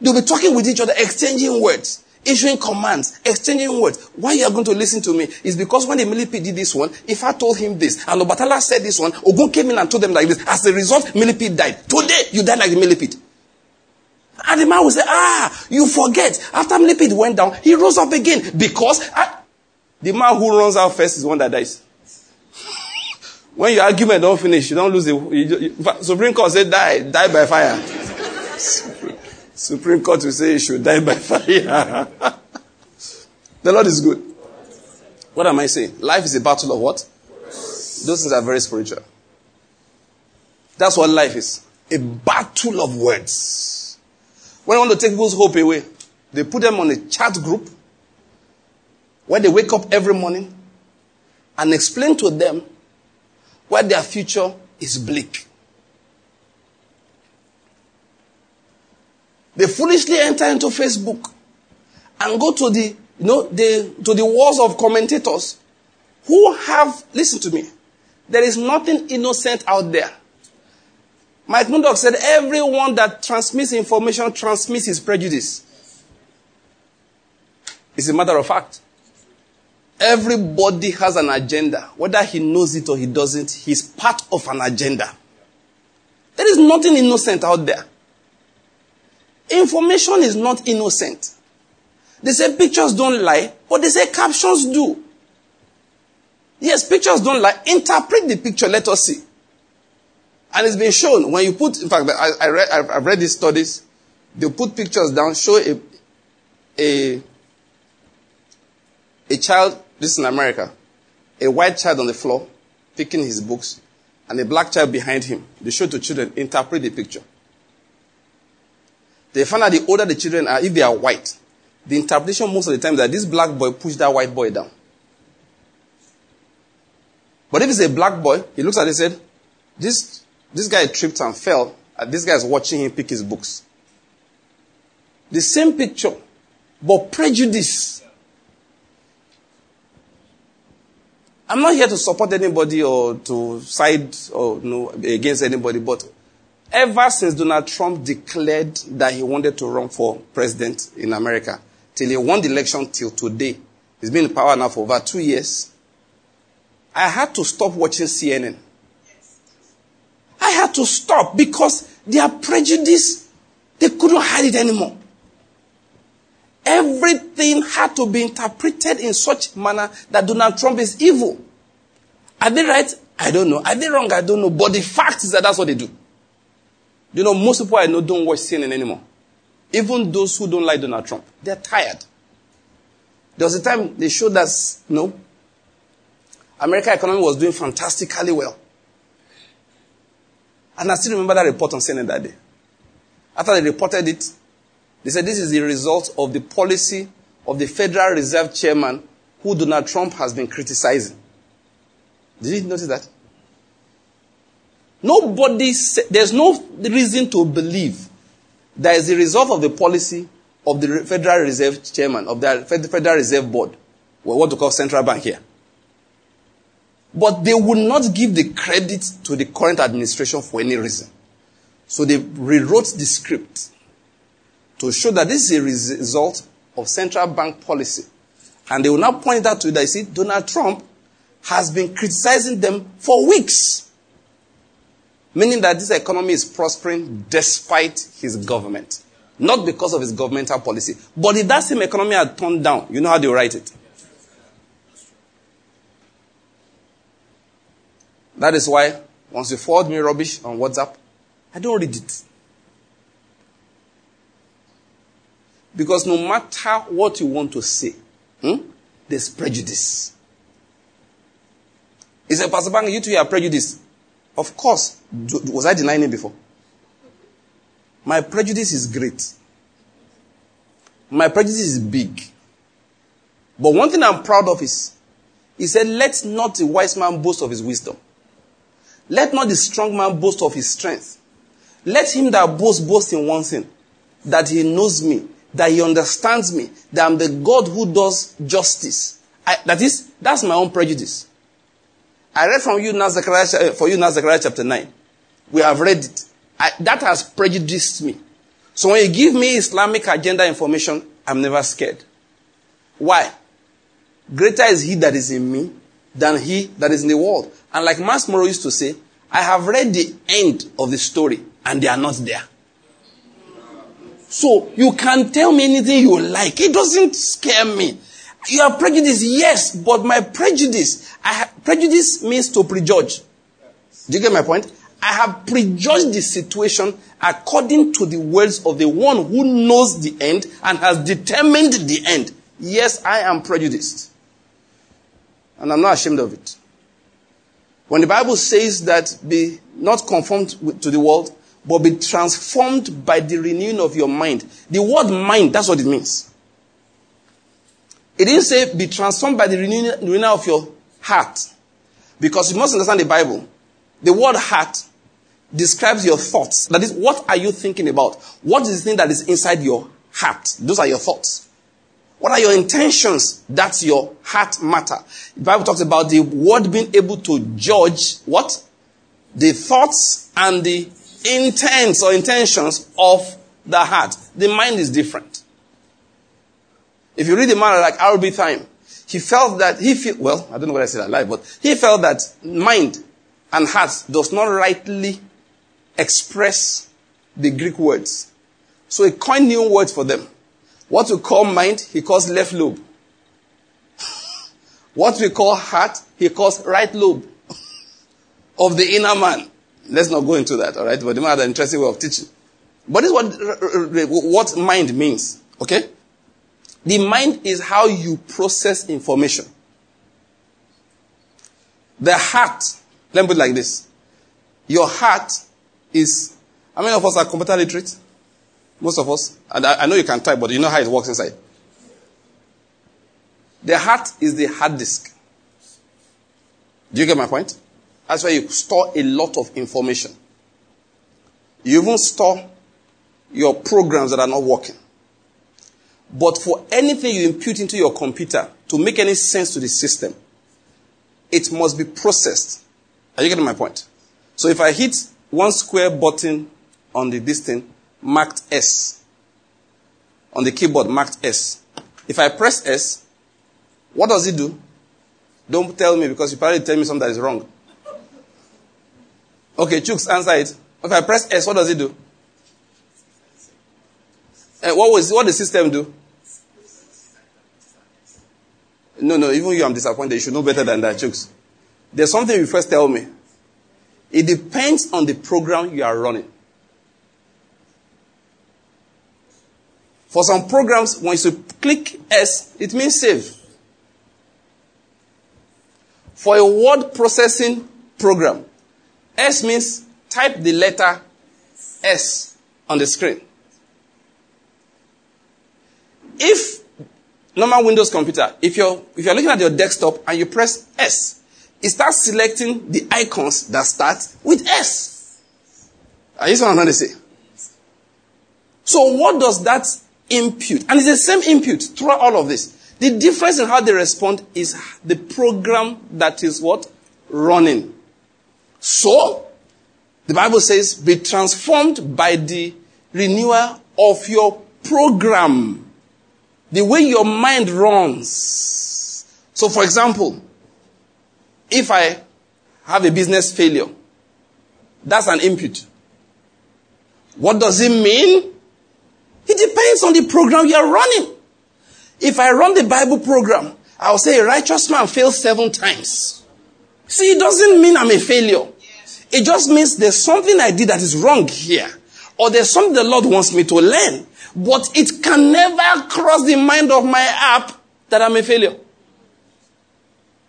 They'll be talking with each other, exchanging words issuing commands, exchanging words. Why you are going to listen to me is because when the Milipi did this one, if I told him this, and Obatala said this one, Ogun came in and told them like this. As a result, Milipid died. Today, you died like the. And the man will say, ah, you forget. After Milipid went down, he rose up again because I, the man who runs out first is the one that dies. when your argument don't finish, you don't lose the, you, you, Supreme Court said die, die by fire. Supreme Court will say he should die by fire. the Lord is good. What am I saying? Life is a battle of what? Those things are very spiritual. That's what life is. A battle of words. When I want to take people's hope away, they put them on a chat group where they wake up every morning and explain to them why their future is bleak. They foolishly enter into Facebook and go to the, you know, the, to the walls of commentators who have, listen to me, there is nothing innocent out there. Mike Murdock said everyone that transmits information transmits his prejudice. It's a matter of fact. Everybody has an agenda. Whether he knows it or he doesn't, he's part of an agenda. There is nothing innocent out there. Information is not innocent. They say pictures don't lie, but they say captions do. Yes, pictures don't lie. Interpret the picture, let us see. And it's been shown when you put, in fact, I, I read, I've read these studies. They put pictures down, show a, a, a child, this is in America, a white child on the floor, picking his books, and a black child behind him. They show to children, interpret the picture. They find that the older the children are, if they are white, the interpretation most of the time is that this black boy pushed that white boy down. But if it's a black boy, he looks at it and said, this, this guy tripped and fell, and this guy is watching him pick his books. The same picture, but prejudice. I'm not here to support anybody or to side or you know, against anybody, but Ever since Donald Trump declared that he wanted to run for president in America, till he won the election till today, he's been in power now for over two years. I had to stop watching CNN. I had to stop because their prejudice, they couldn't hide it anymore. Everything had to be interpreted in such manner that Donald Trump is evil. Are they right? I don't know. Are they wrong? I don't know. But the fact is that that's what they do. You know, most people I know don't watch CNN anymore. Even those who don't like Donald Trump, they're tired. There was a time they showed us, you know, American economy was doing fantastically well. And I still remember that report on CNN that day. After they reported it, they said this is the result of the policy of the Federal Reserve Chairman who Donald Trump has been criticizing. Did you notice that? Nobody, there's no reason to believe that is the result of the policy of the Federal Reserve Chairman, of the Federal Reserve Board, or what we call central bank here. But they would not give the credit to the current administration for any reason. So they rewrote the script to show that this is a result of central bank policy. And they will now point out to you that you see, Donald Trump has been criticizing them for weeks. Meaning that this economy is prospering despite his government. Not because of his governmental policy. But if that same economy had turned down, you know how they write it. That is why once you forward me rubbish on WhatsApp, I don't read it. Because no matter what you want to say, hmm, there's prejudice. He said, Pastor Bang, you two are prejudiced. Of course. Was I denying it before? My prejudice is great. My prejudice is big. But one thing I'm proud of is, he said, let not the wise man boast of his wisdom. Let not the strong man boast of his strength. Let him that boasts boast in one thing, that he knows me, that he understands me, that I'm the God who does justice. I, that is, that's my own prejudice. I read from you now, Zechariah, eh, for you now, Zechariah chapter 9. We have read it. I, that has prejudiced me. So when you give me Islamic agenda information, I'm never scared. Why? Greater is he that is in me than he that is in the world. And like Mas Moro used to say, I have read the end of the story and they are not there. So you can tell me anything you like. It doesn't scare me. You have prejudice, yes, but my prejudice, ha- prejudice means to prejudge. Do you get my point? I have prejudged the situation according to the words of the one who knows the end and has determined the end. Yes, I am prejudiced. And I'm not ashamed of it. When the Bible says that be not conformed to the world, but be transformed by the renewing of your mind. The word mind, that's what it means. It didn't say be transformed by the renewing of your heart. Because you must understand the Bible. The word heart describes your thoughts. That is, what are you thinking about? What is the thing that is inside your heart? Those are your thoughts. What are your intentions? That's your heart matter. The Bible talks about the word being able to judge what? The thoughts and the intents or intentions of the heart. The mind is different. If you read the man like R.B. Thieme, he felt that he feel well, I don't know what I said alive, but he felt that mind and heart does not rightly express the Greek words. So he coined new words for them. What we call mind, he calls left lobe. what we call heart, he calls right lobe of the inner man. Let's not go into that, all right? But the man had an interesting way of teaching. But this is what, what mind means, okay? The mind is how you process information. The heart, let me put it like this. Your heart is, how many of us are computer literate? Most of us. And I, I know you can type, but you know how it works inside. The heart is the hard disk. Do you get my point? That's where you store a lot of information. You even store your programs that are not working. But for anything you impute into your computer to make any sense to the system, it must be processed. Are you getting my point? So if I hit one square button on the this thing marked S, on the keyboard marked S, if I press S, what does it do? Don't tell me because you probably tell me something that is wrong. Okay, Chooks, answer it. If I press S, what does it do? And eh, what was what the system do? No, no, even you, I'm disappointed. You should know better than that, Chooks. There's something you first tell me. It depends on the program you are running. For some programs, once you click S, it means save. For a word processing program, S means type the letter S on the screen. If normal Windows computer, if you're, if you're looking at your desktop and you press S, it starts selecting the icons that start with S. Are you what I'm say? So what does that impute? And it's the same impute throughout all of this. The difference in how they respond is the program that is what? Running. So, the Bible says, be transformed by the renewal of your program. The way your mind runs. So, for example, if I have a business failure, that's an input. What does it mean? It depends on the program you're running. If I run the Bible program, I'll say a righteous man fails seven times. See, it doesn't mean I'm a failure. It just means there's something I did that is wrong here. Or there's something the Lord wants me to learn. But it can never cross the mind of my app that I'm a failure.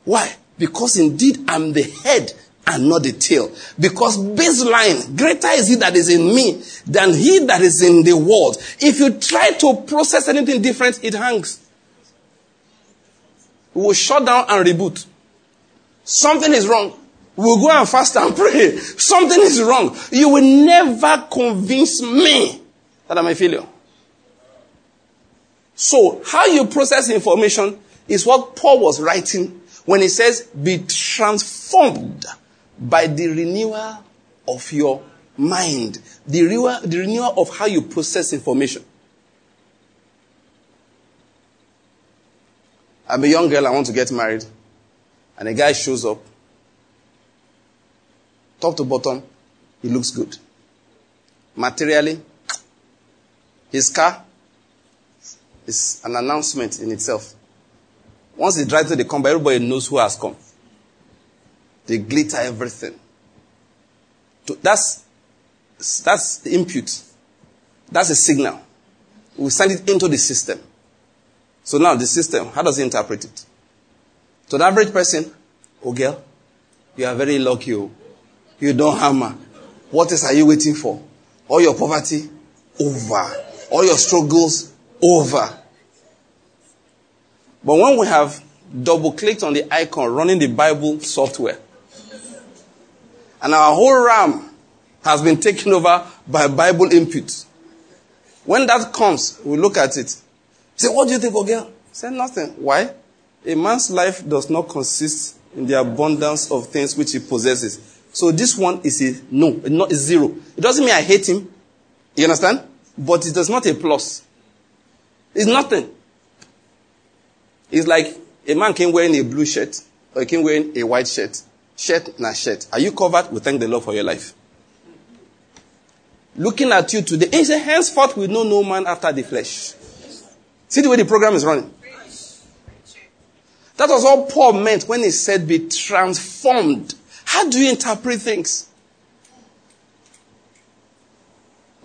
Why? Because indeed I'm the head and not the tail. Because baseline, greater is he that is in me than he that is in the world. If you try to process anything different, it hangs. We will shut down and reboot. Something is wrong. We'll go and fast and pray. Something is wrong. You will never convince me that I'm a failure. So, how you process information is what Paul was writing when he says, be transformed by the renewal of your mind, the renewal, the renewal of how you process information. I'm a young girl, I want to get married, and a guy shows up. Top to bottom, he looks good. Materially, his car is an announcement in itself. Once he drives to the combo, everybody knows who has come. They glitter everything. That's, that's the input. That's a signal. We send it into the system. So now the system, how does it interpret it? To the average person, oh girl, you are very lucky. Oh. You don't hammer. What else are you waiting for? All your poverty, over. All your struggles, over. But when we have double clicked on the icon running the Bible software, and our whole RAM has been taken over by Bible input. When that comes, we look at it. Say, what do you think, girl? Say nothing. Why? A man's life does not consist in the abundance of things which he possesses. So this one is a no, not a zero. It doesn't mean I hate him. You understand? But it does not a plus. It's nothing. It's like a man came wearing a blue shirt or he came wearing a white shirt. Shirt na shirt. Are you covered? We thank the Lord for your life. Looking at you today, he said, henceforth we know no man after the flesh. See the way the program is running. That was all Paul meant when he said be transformed. How do you interpret things?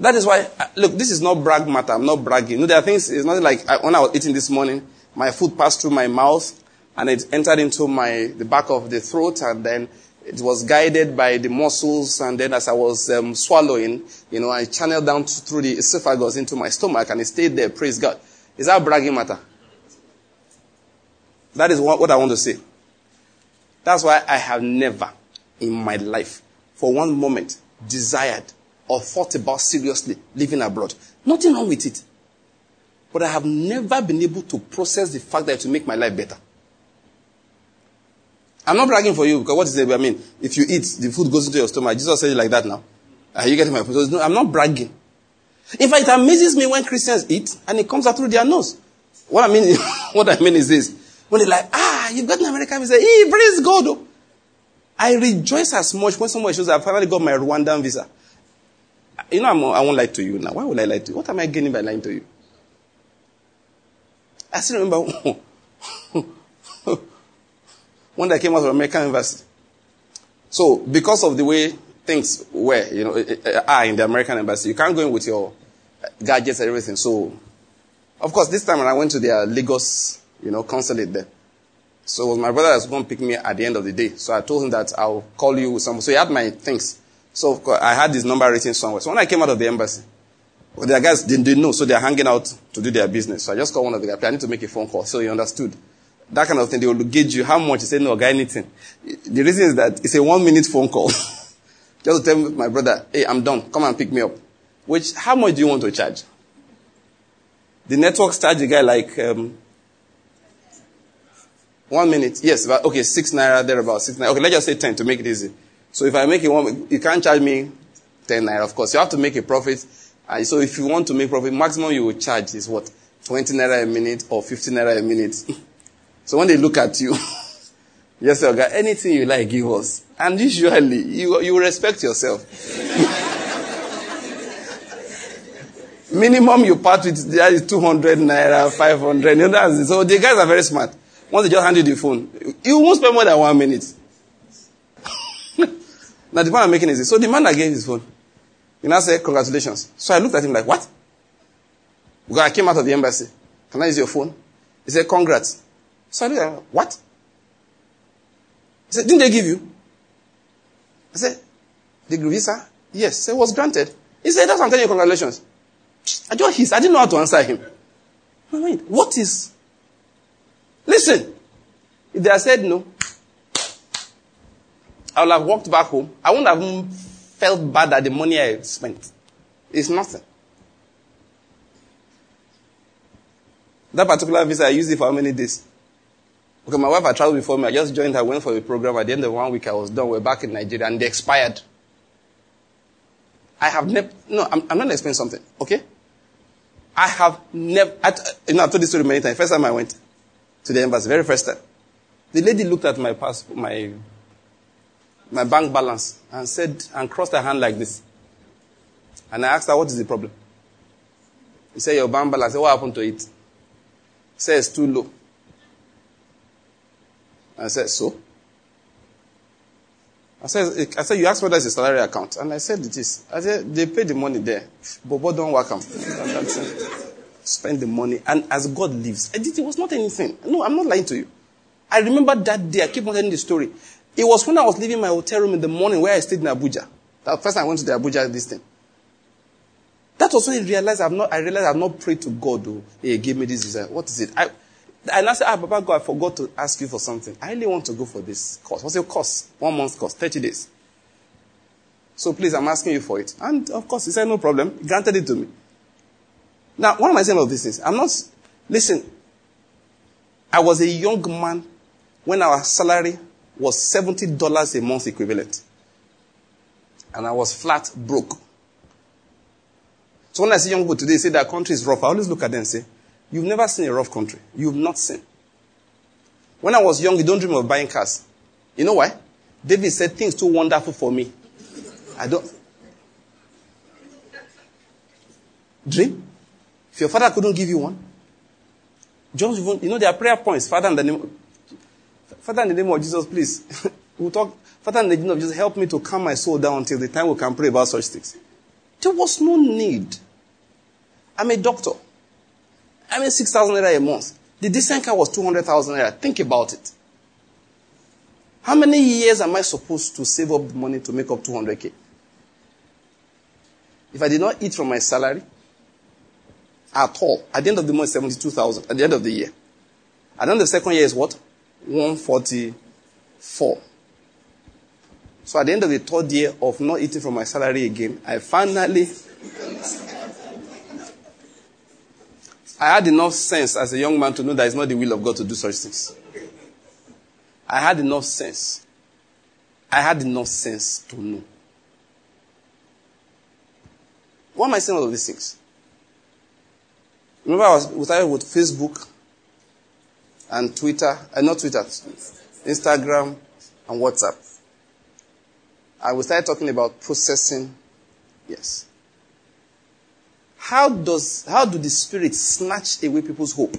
That is why, uh, look, this is not brag matter. I'm not bragging. You know, there are things, it's not like I, when I was eating this morning, my food passed through my mouth and it entered into my the back of the throat and then it was guided by the muscles and then as I was um, swallowing, you know, I channeled down through the esophagus into my stomach and it stayed there. Praise God. Is that bragging matter? That is what, what I want to say. That's why I have never in my life, for one moment, desired or thought about seriously living abroad. Nothing wrong with it. But I have never been able to process the fact that it will make my life better. I'm not bragging for you because what is it? I mean, if you eat, the food goes into your stomach. Jesus said it like that now. Are you getting my point? No, I'm not bragging. In fact, it amazes me when Christians eat and it comes out through their nose. What I mean, what I mean is this. When they're like, ah, you've got an American visa. Hey, praise God. Oh. I rejoice as much when someone shows I finally got my Rwandan visa. You know, I'm, I won't lie to you now. Why would I lie to you? What am I gaining by lying to you? I still remember when I came out of American University. So, because of the way things were, you know, eh, eh, are in the American Embassy, you can't go in with your gadgets and everything. So, of course, this time when I went to their Lagos, you know, consulate there. So, my brother was going to pick me at the end of the day. So, I told him that I'll call you with. So, he had my things. So of course, I had his number written somewhere. So when I came out of the embassy, well, their guys didn't, didn't know, so they're hanging out to do their business. So I just called one of the guys. I need to make a phone call. So he understood. That kind of thing. They will gauge you how much. He said, no, guy, anything. The reason is that it's a one minute phone call. just to tell my brother, hey, I'm done. Come and pick me up. Which, how much do you want to charge? The networks charge the guy like, um, one minute. Yes, but, okay, six naira, there about six naira. Okay, let's just say ten to make it easy. So if I make it one, you can't charge me ten naira, of course. You have to make a profit and so if you want to make profit, maximum you will charge is what? 20 naira a minute or 15 naira a minute. so when they look at you, yes say, okay, anything you like, give us. And usually, you, you respect yourself. Minimum you part with there is 200 naira, 500. You know, so the guys are very smart. Once they just hand you the phone, you won't spend more than one minute. Now the point I'm making is this. So the man that gave his phone, he now said, congratulations. So I looked at him like, what? Because I came out of the embassy. Can I use your phone? He said, congrats. So I looked at him, what? He said, didn't they give you? I said, the visa? Yes. It was granted. He said, that's what I'm telling you, congratulations. I just hissed. I didn't know how to answer him. Wait, what is? Listen. If they had said no, I would have walked back home. I wouldn't have felt bad that the money I spent. It's nothing. That particular visa, I used it for how many days? Okay, my wife had traveled before me. I just joined her, went for a program. At the end of one week, I was done. We're back in Nigeria, and they expired. I have never, no, I'm, I'm not explaining something, okay? I have never, I, you know, I've told this story many times. First time I went to the embassy, very first time. The lady looked at my passport, my my bank balance and said, and crossed her hand like this. And I asked her, what is the problem? He said, your bank balance. I said, what happened to it? He said, it's too low. I said, so? I said, I said, you asked whether it's a salary account. And I said, it is. I said, they pay the money there. What don't work them. Spend the money. And as God lives, it was not anything. No, I'm not lying to you. I remember that day. I keep on telling the story. It was when I was leaving my hotel room in the morning where I stayed in Abuja. That first time I went to the Abuja this thing. That was when I realized I've not, I realized I've not prayed to God. Oh, he gave me this desire. What is it? I, and I said, ah, Baba God, I forgot to ask you for something. I really want to go for this course. What's your course? One month course, 30 days. So please, I'm asking you for it. And of course, he said, no problem. He granted it to me. Now, what am I saying of this is, I'm not, listen, I was a young man when our salary was $70 a month equivalent. And I was flat broke. So when I see young people today say that country is rough, I always look at them and say, You've never seen a rough country. You've not seen. When I was young, you don't dream of buying cars. You know why? David said things too wonderful for me. I don't. Dream? If your father couldn't give you one, just you know, there are prayer points. Father, in the name, Father, in the name of Jesus, please. we'll talk. Father, in the name of Jesus, help me to calm my soul down until the time we can pray about such things. There was no need. I'm a doctor. I made 6,000 naira a month. The decent car was 200,000 naira. Think about it. How many years am I supposed to save up money to make up 200k? If I did not eat from my salary at all, at the end of the month, 72,000. At the end of the year. At the end of the second year is what? 144. So at the end of the third year of not eating from my salary again, I finally I had enough sense as a young man to know that it's not the will of God to do such things. I had enough sense. I had enough sense to know. What am I saying all of these things? Remember, I was with Facebook and Twitter, uh, not Twitter, Instagram and WhatsApp. And we start talking about processing. Yes. How does how do the spirit snatch away people's hope?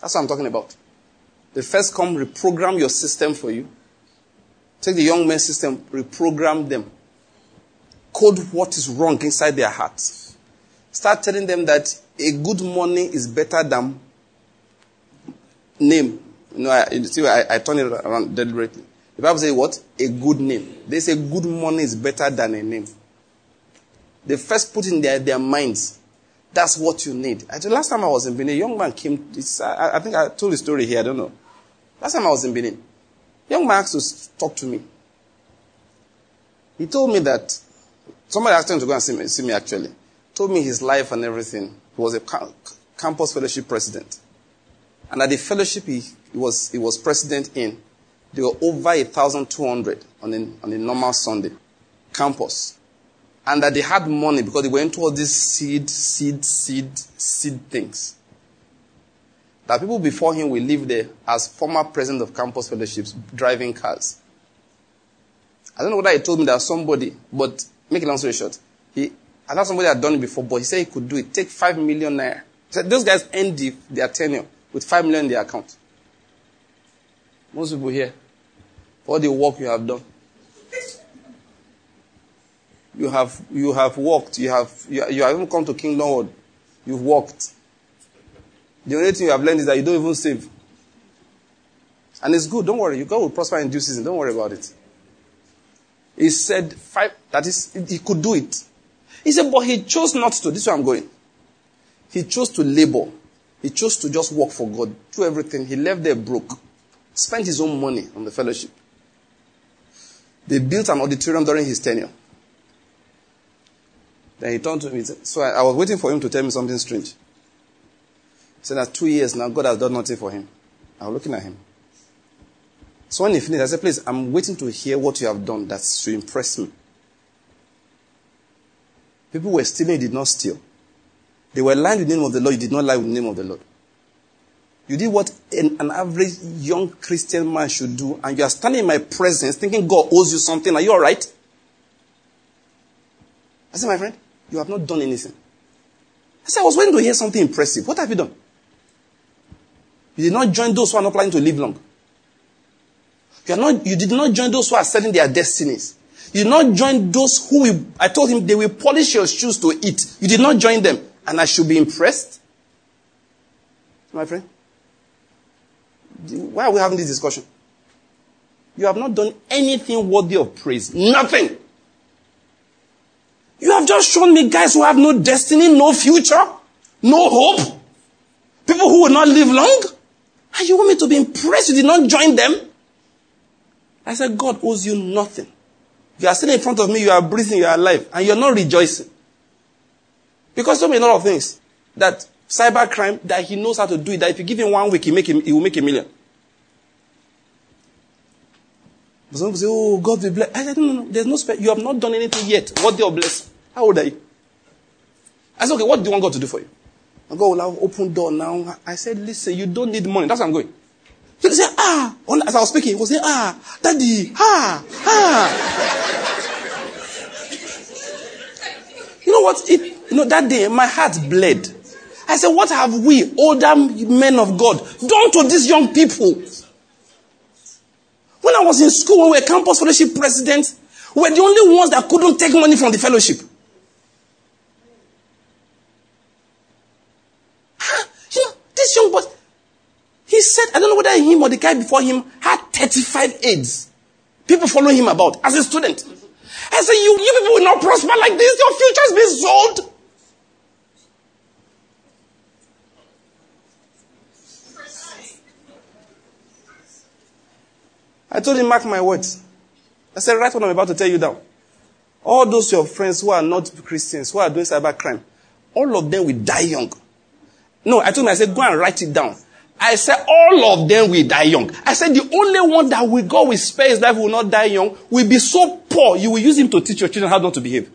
That's what I'm talking about. They first come reprogram your system for you. Take the young men's system, reprogram them. Code what is wrong inside their hearts. Start telling them that a good morning is better than name. You know, I, you see, I, I turn it around deliberately. The Bible says what? A good name. They say good money is better than a name. They first put in their, their minds. That's what you need. I, last time I was in Benin, a young man came. I, I, think I told the story here. I don't know. Last time I was in Benin, young man asked to talk to me. He told me that somebody asked him to go and see me, see me actually. Told me his life and everything. He was a campus fellowship president. And at the fellowship he, he was, he was president in, there were over 1,200 on a, on a normal Sunday. Campus. And that they had money because they went into all these seed, seed, seed, seed things. That people before him will live there as former president of campus fellowships driving cars. I don't know whether he told me that somebody, but make a long story short, he, I thought somebody had done it before, but he said he could do it. Take five million naira. He said those guys end the, their tenure with five million in their account. Most people here, for the work you have done, you have you have worked. You have you, you have even come to Kingdom World. You've worked. The only thing you have learned is that you don't even save. And it's good. Don't worry. You God will prosper in due season. Don't worry about it. He said five. That is, he could do it. He said, but he chose not to. This is where I'm going. He chose to labor. He chose to just work for God. Do everything. He left there broke. Spent his own money on the fellowship. They built an auditorium during his tenure. Then he turned to me. So I, I was waiting for him to tell me something strange. He said that two years now, God has done nothing for him. I was looking at him. So when he finished, I said, please, I'm waiting to hear what you have done that's to impress me. People were stealing, did not steal. They were lying in the name of the Lord, you did not lie in the name of the Lord. You did what an, an, average young Christian man should do, and you are standing in my presence thinking God owes you something. Are you alright? I said, my friend, you have not done anything. I said, I was waiting to hear something impressive. What have you done? You did not join those who are not planning to live long. You, are not, you did not join those who are selling their destinies. You did not join those who will, I told him they will polish your shoes to eat. You did not join them. And I should be impressed. My friend. Why are we having this discussion? You have not done anything worthy of praise. Nothing. You have just shown me guys who have no destiny, no future, no hope. People who will not live long. And you want me to be impressed you did not join them? I said, God owes you nothing. You are sitting in front of me, you are breathing, you are alive, and you're not rejoicing. Because so many lot of things that cyber crime that he knows how to do it, that if you give him one week, he, make him, he will make a million. But some people say, Oh, God will bless. I said, No, no, no. There's no spare. You have not done anything yet. What day of blessing? How old are you? I said, Okay, what do you want God to do for you? And God will have open door now. I said, Listen, you don't need money. That's what I'm going. So they say, Ah. As I was speaking, he was saying, Ah, Daddy, ah, ah. you know what? It, you know, that day, my heart bled. I said, What have we, older men of God, done to these young people? When I was in school, when we were campus fellowship presidents, we were the only ones that couldn't take money from the fellowship. you know, this young boy, he said, I don't know whether him or the guy before him had 35 aides. People following him about as a student. I said, you, you people will not prosper like this. Your future's been sold. I told him, mark my words. I said, write what I'm about to tell you down. All those your friends who are not Christians, who are doing cybercrime, all of them will die young. No, I told him, I said, go and write it down. I said, all of them will die young. I said, the only one that will go with space life will not die young will be so poor, you will use him to teach your children how not to behave.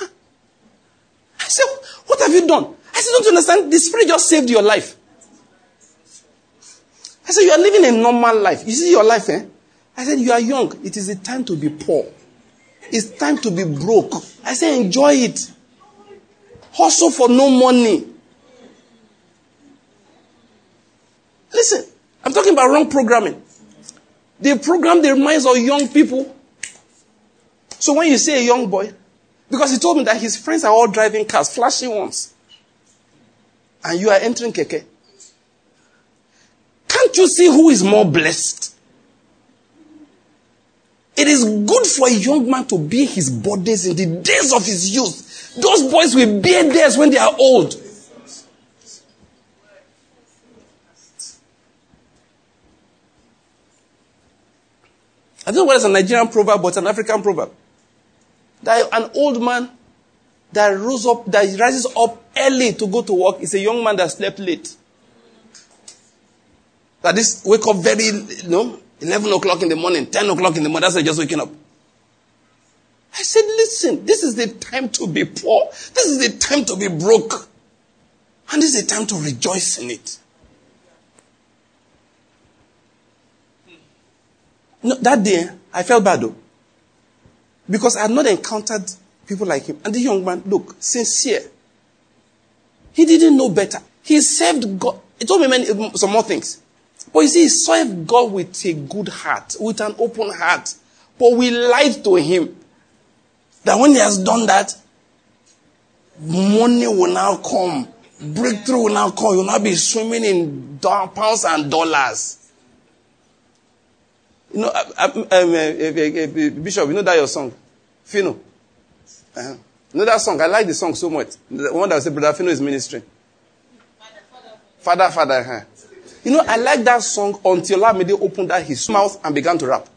I said, what have you done? I said, don't you understand? The spirit just saved your life. I said, You are living a normal life. You see your life, eh? I said, You are young. It is the time to be poor. It's time to be broke. I said, Enjoy it. Hustle for no money. Listen, I'm talking about wrong programming. They program their minds of young people. So when you see a young boy, because he told me that his friends are all driving cars, flashy ones, and you are entering keke Don't you see who is more blessed? It is good for a young man to bear his burdens in the days of his youth. Those boys will bear theirs when they are old. I don't know whether it's a Nigerian proverb, but it's an African proverb. That an old man that rose up, that rises up early to go to work is a young man that slept late. That this wake up very, you know, 11 o'clock in the morning, 10 o'clock in the morning, that's just waking up. I said, listen, this is the time to be poor. This is the time to be broke. And this is the time to rejoice in it. No, that day, I felt bad though. Because I had not encountered people like him. And the young man, look, sincere. He didn't know better. He served God. He told me many, some more things. But you see, he served God with a good heart, with an open heart. But we lied to him that when he has done that, money will now come. Breakthrough will now come. You'll now be swimming in pounds and dollars. You know, um, uh, uh, Bishop, you know that your song? Phyno. Uh-huh. You know that song? I like the song so much. The one that said Brother Phyno is ministering. Father, Father. father huh? You know, I like that song until Lamide opened that his mouth and began to rap.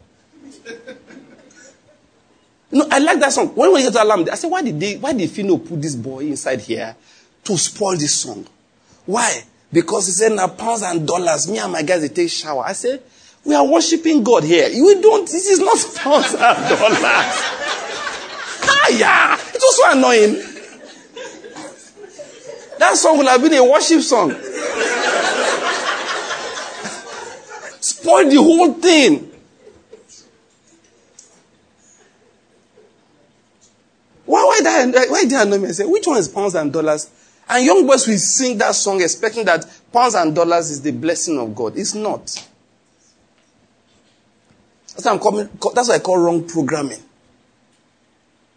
You know, I like that song. When we get to Olamide, I said, why did they, why did Phyno put this boy inside here to spoil this song? Why? Because he said, now pounds and dollars, me and my guys, they take shower. I said, we are worshiping God here. We don't, this is not pounds and dollars. yeah. It was so annoying. That song would have been a worship song. Spoil the whole thing. Why, why, that, why did I know me? I say, which one is pounds and dollars? And young boys will sing that song expecting that pounds and dollars is the blessing of God. It's not. That's what, calling, that's what I call wrong programming.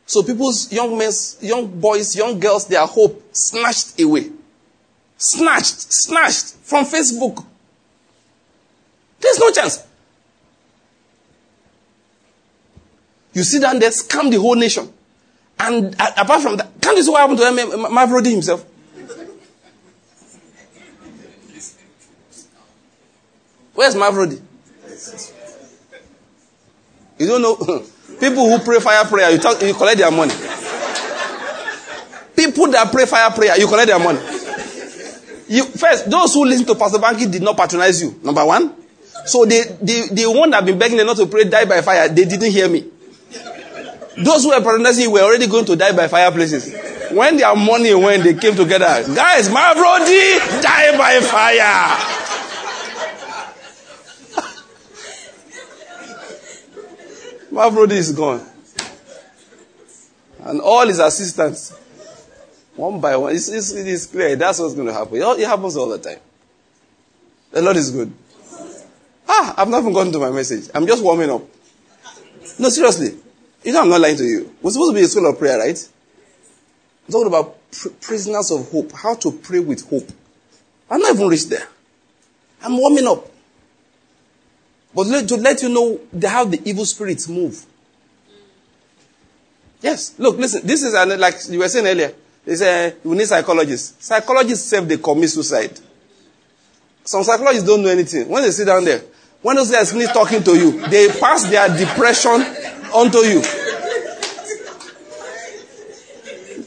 So people's young men, young boys, young girls, their hope snatched away. Snatched, snatched from Facebook. There's no chance. You sit down there, scam the whole nation. And uh, apart from that, can't you see what happened to Mavrodi himself? Where's Mavrodi? You don't know. People who pray fire prayer, you, talk, you collect their money. People that pray fire prayer, you collect their money. You, first, those who listen to Pastor Banky did not patronize you. Number one. So they, the, the one that been begging them not to pray die by fire, they didn't hear me. Those who were patronizing were already going to die by fireplaces. When their money when they came together, guys, my brody, die by fire. my brody is gone. And all his assistants, one by one, it's, it's, it's clear. That's what's going to happen. It happens all the time. The Lord is good. Ah, I've not even gotten to my message. I'm just warming up. No, seriously. You know, I'm not lying to you. We're supposed to be a school of prayer, right? I'm talking about pr- prisoners of hope. How to pray with hope. I'm not even reached there. I'm warming up. But to let you know how the evil spirits move. Yes. Look, listen. This is like you were saying earlier. They say we need psychologists. Psychologists self they commit suicide. Some psychologists don't know anything. When they sit down there, when those guys finish talking to you, they pass their depression onto you.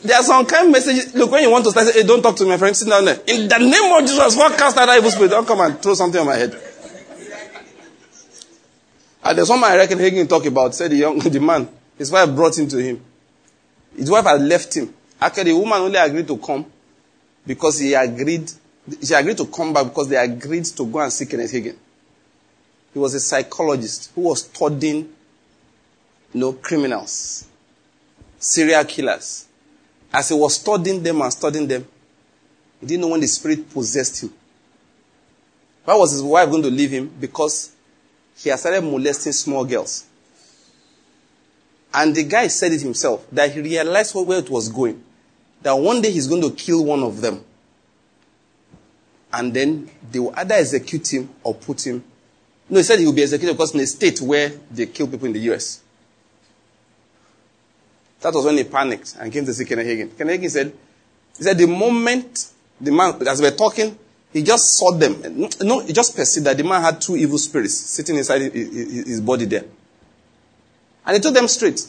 There are some kind of messages. Look, when you want to start, hey, don't talk to my friend, sit down there. In the name of Jesus, what cast that evil spirit? Don't come and throw something on my head. And there's one man I reckon Hagin talk about, said the young, the man, his wife brought him to him. His wife had left him. Actually, the woman only agreed to come because he agreed, she agreed to come back because they agreed to go and see Kenneth Hagin. He was a psychologist who was studying you know, criminals, serial killers. As he was studying them and studying them, he didn't know when the spirit possessed him. Why was his wife going to leave him? Because he had started molesting small girls. And the guy said it himself that he realized where it was going. That one day he's going to kill one of them. and then they will either execute him or put him. No, he said he will be executed because in a state where they kill people in the US. That was when he panicked and came to see Kenneth Hagin. Kenneth Hagin said, he said the moment the man, as we were talking, he just saw them. No, he just perceived that the man had two evil spirits sitting inside his body there. And he told them straight.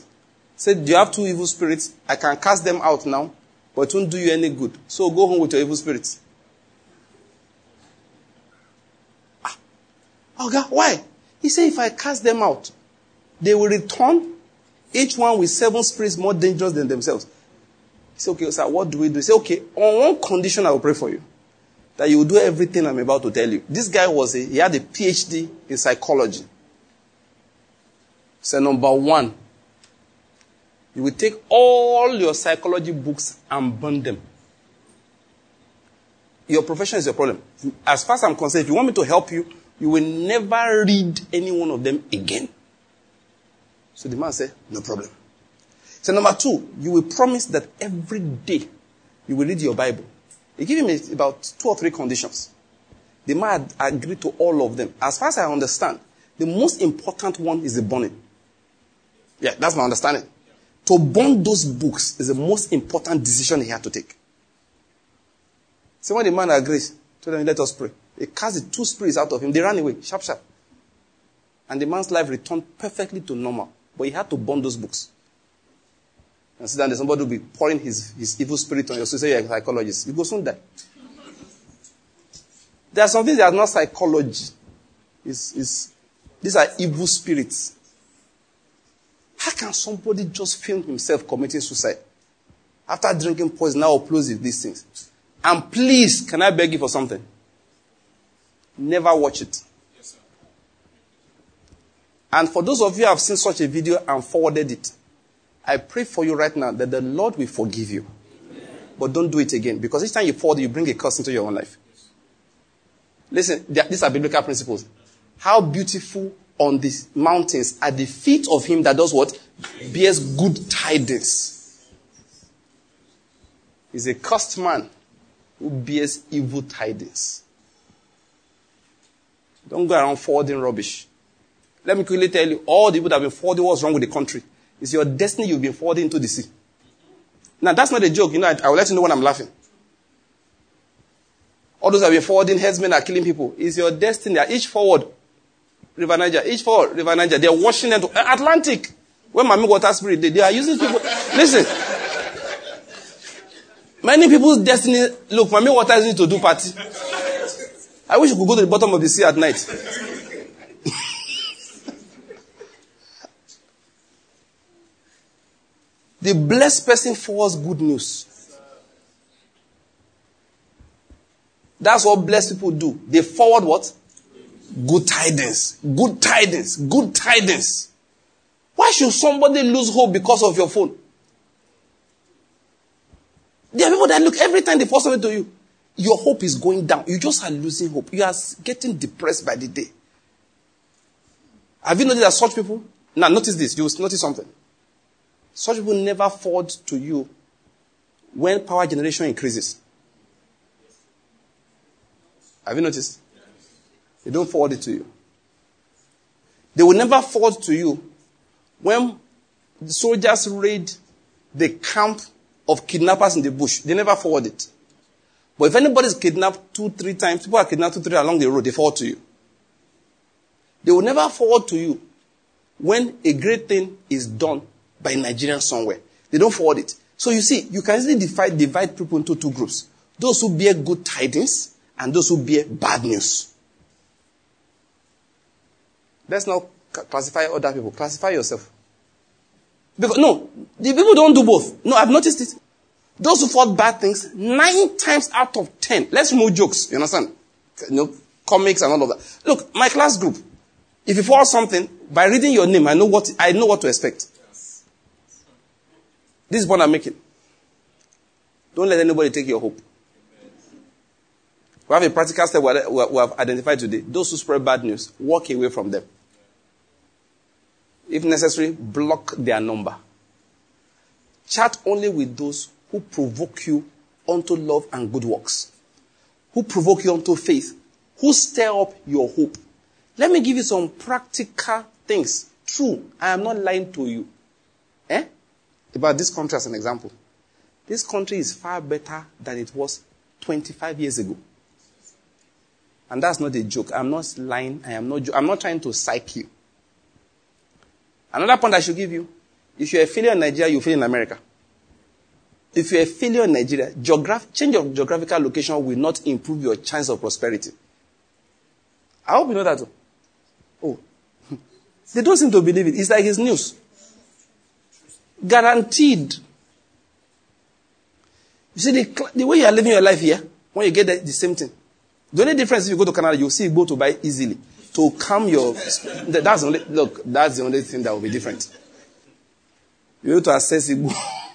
Said, Do you have two evil spirits? I can cast them out now, but it won't do you any good. So go home with your evil spirits. Okay, why? He said, If I cast them out, they will return, each one with seven spirits more dangerous than themselves. He said, Okay, sir, what do we do? He said, Okay, on one condition, I will pray for you that you will do everything I'm about to tell you. This guy was a, he had a PhD in psychology. So number one, you will take all your psychology books and burn them. Your profession is your problem. As far as I'm concerned, if you want me to help you, you will never read any one of them again. So the man said, no problem. So number two, you will promise that every day you will read your Bible. He gave him about two or three conditions. The man agreed to all of them. As far as I understand, the most important one is the burning. Yeah, that's my understanding. To burn those books is the most important decision he had to take. So when the man agrees, told them, let us pray. He cast the two spirits out of him. They ran away, sharp, sharp. And the man's life returned perfectly to normal. But he had to burn those books. And sit down somebody will be pouring his, his evil spirit on you. So say you're a psychologist. You go soon die. There are some things that are not psychology. It's, it's, these are evil spirits. How can somebody just film himself committing suicide? After drinking poison, now uploads these things. And please, can I beg you for something? Never watch it. Yes, and for those of you who have seen such a video and forwarded it, I pray for you right now that the Lord will forgive you. Amen. But don't do it again. Because each time you forward, you bring a curse into your own life. Listen, these are biblical principles. How beautiful on the mountains at the feet of him that does what? Bears good tidings. He's a cursed man who bears evil tidings. Don't go around forwarding rubbish. Let me quickly tell you, all the people that have been forwarding what's wrong with the country. It's your destiny you've been forwarding into the sea. Now, that's not a joke. You know, I, I will let you know when I'm laughing. All those that have been forwarding headsmen are killing people. It's your destiny. Each forward River Niger. Each forward, River Niger. They're washing them to uh, Atlantic. When Mami Water Spirit, they, they are using people. Listen. Many people's destiny, look, Mami Water is need to do party. I wish you could go to the bottom of the sea at night. the blessed person forwards good news. That's what blessed people do. They forward what? Good tidings. Good tidings. Good tidings. Why should somebody lose hope because of your phone? There are people that look every time they post something to you. Your hope is going down. You just are losing hope. You are getting depressed by the day. Have you noticed that such people? Now, notice this. You will notice something. Such people never forward to you when power generation increases. Have you noticed? They don't forward it to you. They will never forward to you when the soldiers raid the camp of kidnappers in the bush. They never forward it. But if anybody is kidnapped two, three times, people are kidnapped two, three along the road, they forward to you. They will never forward to you when a great thing is done by Nigerians somewhere. They don't forward it. So you see, you can easily divide, divide people into two groups. Those who bear good tidings and those who bear bad news. Let's not classify other people. Classify yourself. Because, no, the people don't do both. No, I've noticed it. Those who fought bad things, nine times out of ten, let's remove jokes, you understand? You know, comics and all of that. Look, my class group, if you fall something, by reading your name, I know what, I know what to expect. This is what I'm making. Don't let anybody take your hope. We have a practical step we have identified today. Those who spread bad news, walk away from them. If necessary, block their number. Chat only with those who provoke you unto love and good works. who provoke you unto faith, who stir up your hope. Let me give you some practical things. True, I am not lying to you. Eh? About this country as an example. This country is far better than it was 25 years ago. And that's not a joke. I'm not lying. I am not, I'm not trying to psych you. Another point I should give you. If you're a failure in Nigeria, you fail in America. If you're a failure in Nigeria, geograph- change of geographical location will not improve your chance of prosperity. I hope you know that. Oh. They don't seem to believe it. It's like his news. Guaranteed. You see, the, the way you are living your life here, when you get the, the same thing. The only difference if you go to Canada, you'll see go to buy easily. To calm your, that's only, look, that's the only thing that will be different. You have to assess it.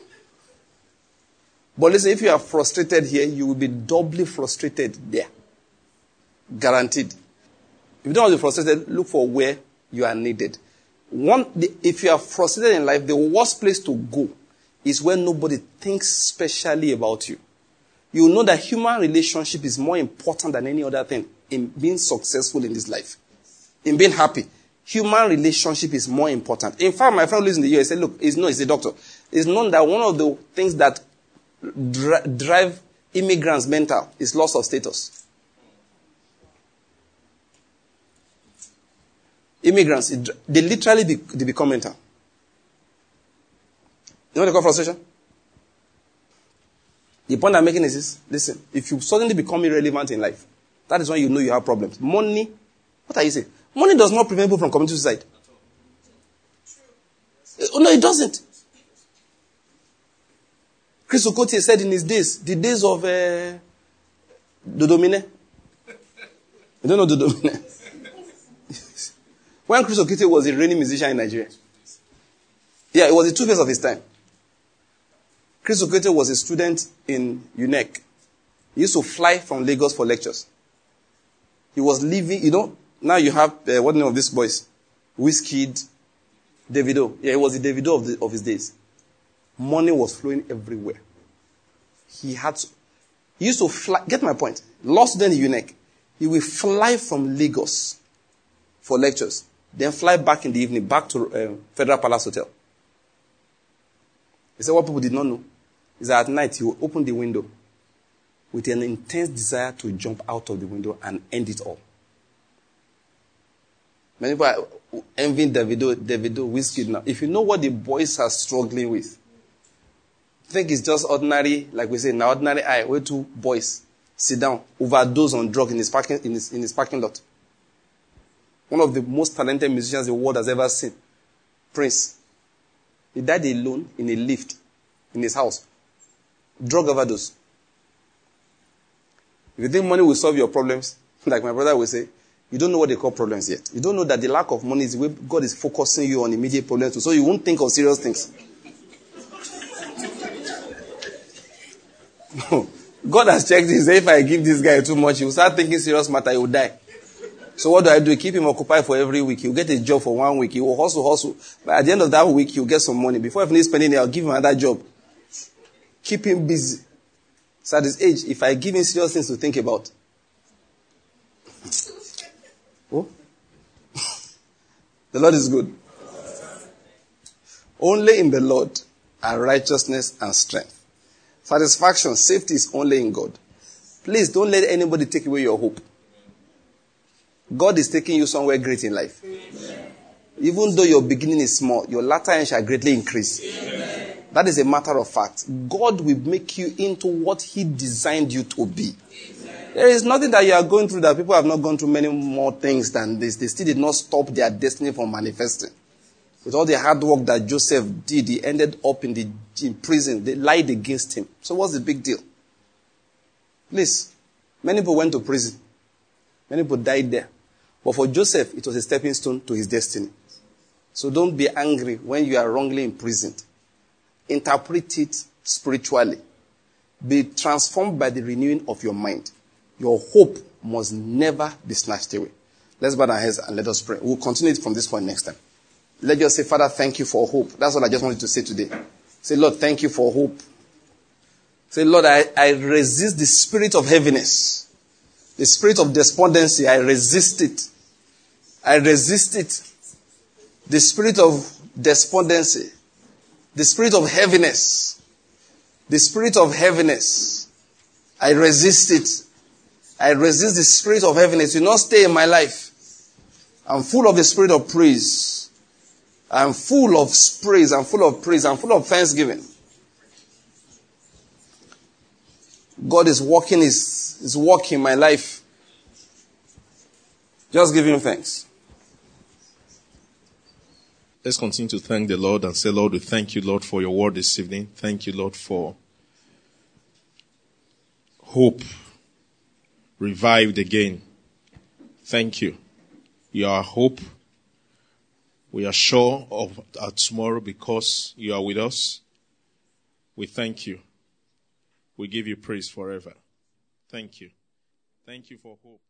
but listen, if you are frustrated here, you will be doubly frustrated there. Guaranteed. If you don't want to be frustrated, look for where you are needed. One, if you are frustrated in life, the worst place to go is where nobody thinks specially about you. You know that human relationship is more important than any other thing in being successful in this life, in being happy. Human relationship is more important. In fact, my friend lives in the US said, look, he's no, he's a doctor. It's known that one of the things that dri- drive immigrants mental is loss of status. Immigrants, they literally be, they become mental. You know what they call frustration? The point I'm making is this listen, if you suddenly become irrelevant in life, that is when you know you have problems. Money, what are you saying? Money does not prevent people from committing suicide. Oh, no, it doesn't. Chris Okotie said in his days, the days of uh, Dodomine. You don't know Dodomine? when Chris Okotie was a reigning musician in Nigeria. Yeah, it was the two phase of his time. Chris Okotie was a student in UNEC. He used to fly from Lagos for lectures. He was living, you know, now you have, uh, what name of these boys? Wizkid, Davido. Yeah, he was the Davido of, the, of his days. Money was flowing everywhere. He had to, he used to fly, get my point. Lost student in UNEC. He will fly from Lagos for lectures, then fly back in the evening back to um, Federal Palace Hotel. He said what people did not know is that at night he would open the window with an intense desire to jump out of the window and end it all. Many people are envying Davido, Davido, Wizkid now. If you know what the boys are struggling with, think it's just ordinary, like we say, now ordinary eye, where two boys sit down, overdose on drug in his parking, in his, in his parking lot. One of the most talented musicians the world has ever seen. Prince. He died alone in a lift in his house. Drug overdose. If you think money will solve your problems, like my brother will say, you don't know what they call problems yet. You don't know that the lack of money is way God is focusing you on immediate problems so you won't think of serious things. God has checked this. If I give this guy too much, he will start thinking serious matter, he will die. So what do I do? Keep him occupied for every week. He'll get a job for one week. He will hustle, hustle. But at the end of that week, he'll get some money. Before I finish spending it, I'll give him another job. Keep him busy. So at his age, if I give him serious things to think about, oh, the Lord is good. Only in the Lord are righteousness and strength. Satisfaction, safety is only in God. Please don't let anybody take away your hope. God is taking you somewhere great in life. Amen. Even though your beginning is small, your latter end shall greatly increase. Amen. That is a matter of fact. God will make you into what He designed you to be. There is nothing that you are going through that people have not gone through many more things than this. They still did not stop their destiny from manifesting. With all the hard work that Joseph did, he ended up in the in prison. They lied against him. So what's the big deal? Please, many people went to prison. Many people died there. But for Joseph, it was a stepping stone to his destiny. So don't be angry when you are wrongly imprisoned. Interpret it spiritually. Be transformed by the renewing of your mind. Your hope must never be snatched away. Let's bow our heads and let us pray. We'll continue it from this point next time. Let's just say, Father, thank you for hope. That's what I just wanted to say today. Say, Lord, thank you for hope. Say, Lord, I, I resist the spirit of heaviness The spirit of despondency, I resist it. I resist it. The spirit of despondency, the spirit of heaviness, the spirit of heaviness, I resist it. I resist the spirit of heaviness. You not stay in my life. I'm full of the spirit of praise. I'm full of praise. I'm full of praise. I'm full of thanksgiving. God is working his, his work in my life. Just give him thanks. Let's continue to thank the Lord and say, Lord, we thank you, Lord, for your word this evening. Thank you, Lord, for hope revived again. Thank you. You are hope. We are sure of our tomorrow because you are with us. We thank you. We give you praise forever. Thank you. Thank you for hope.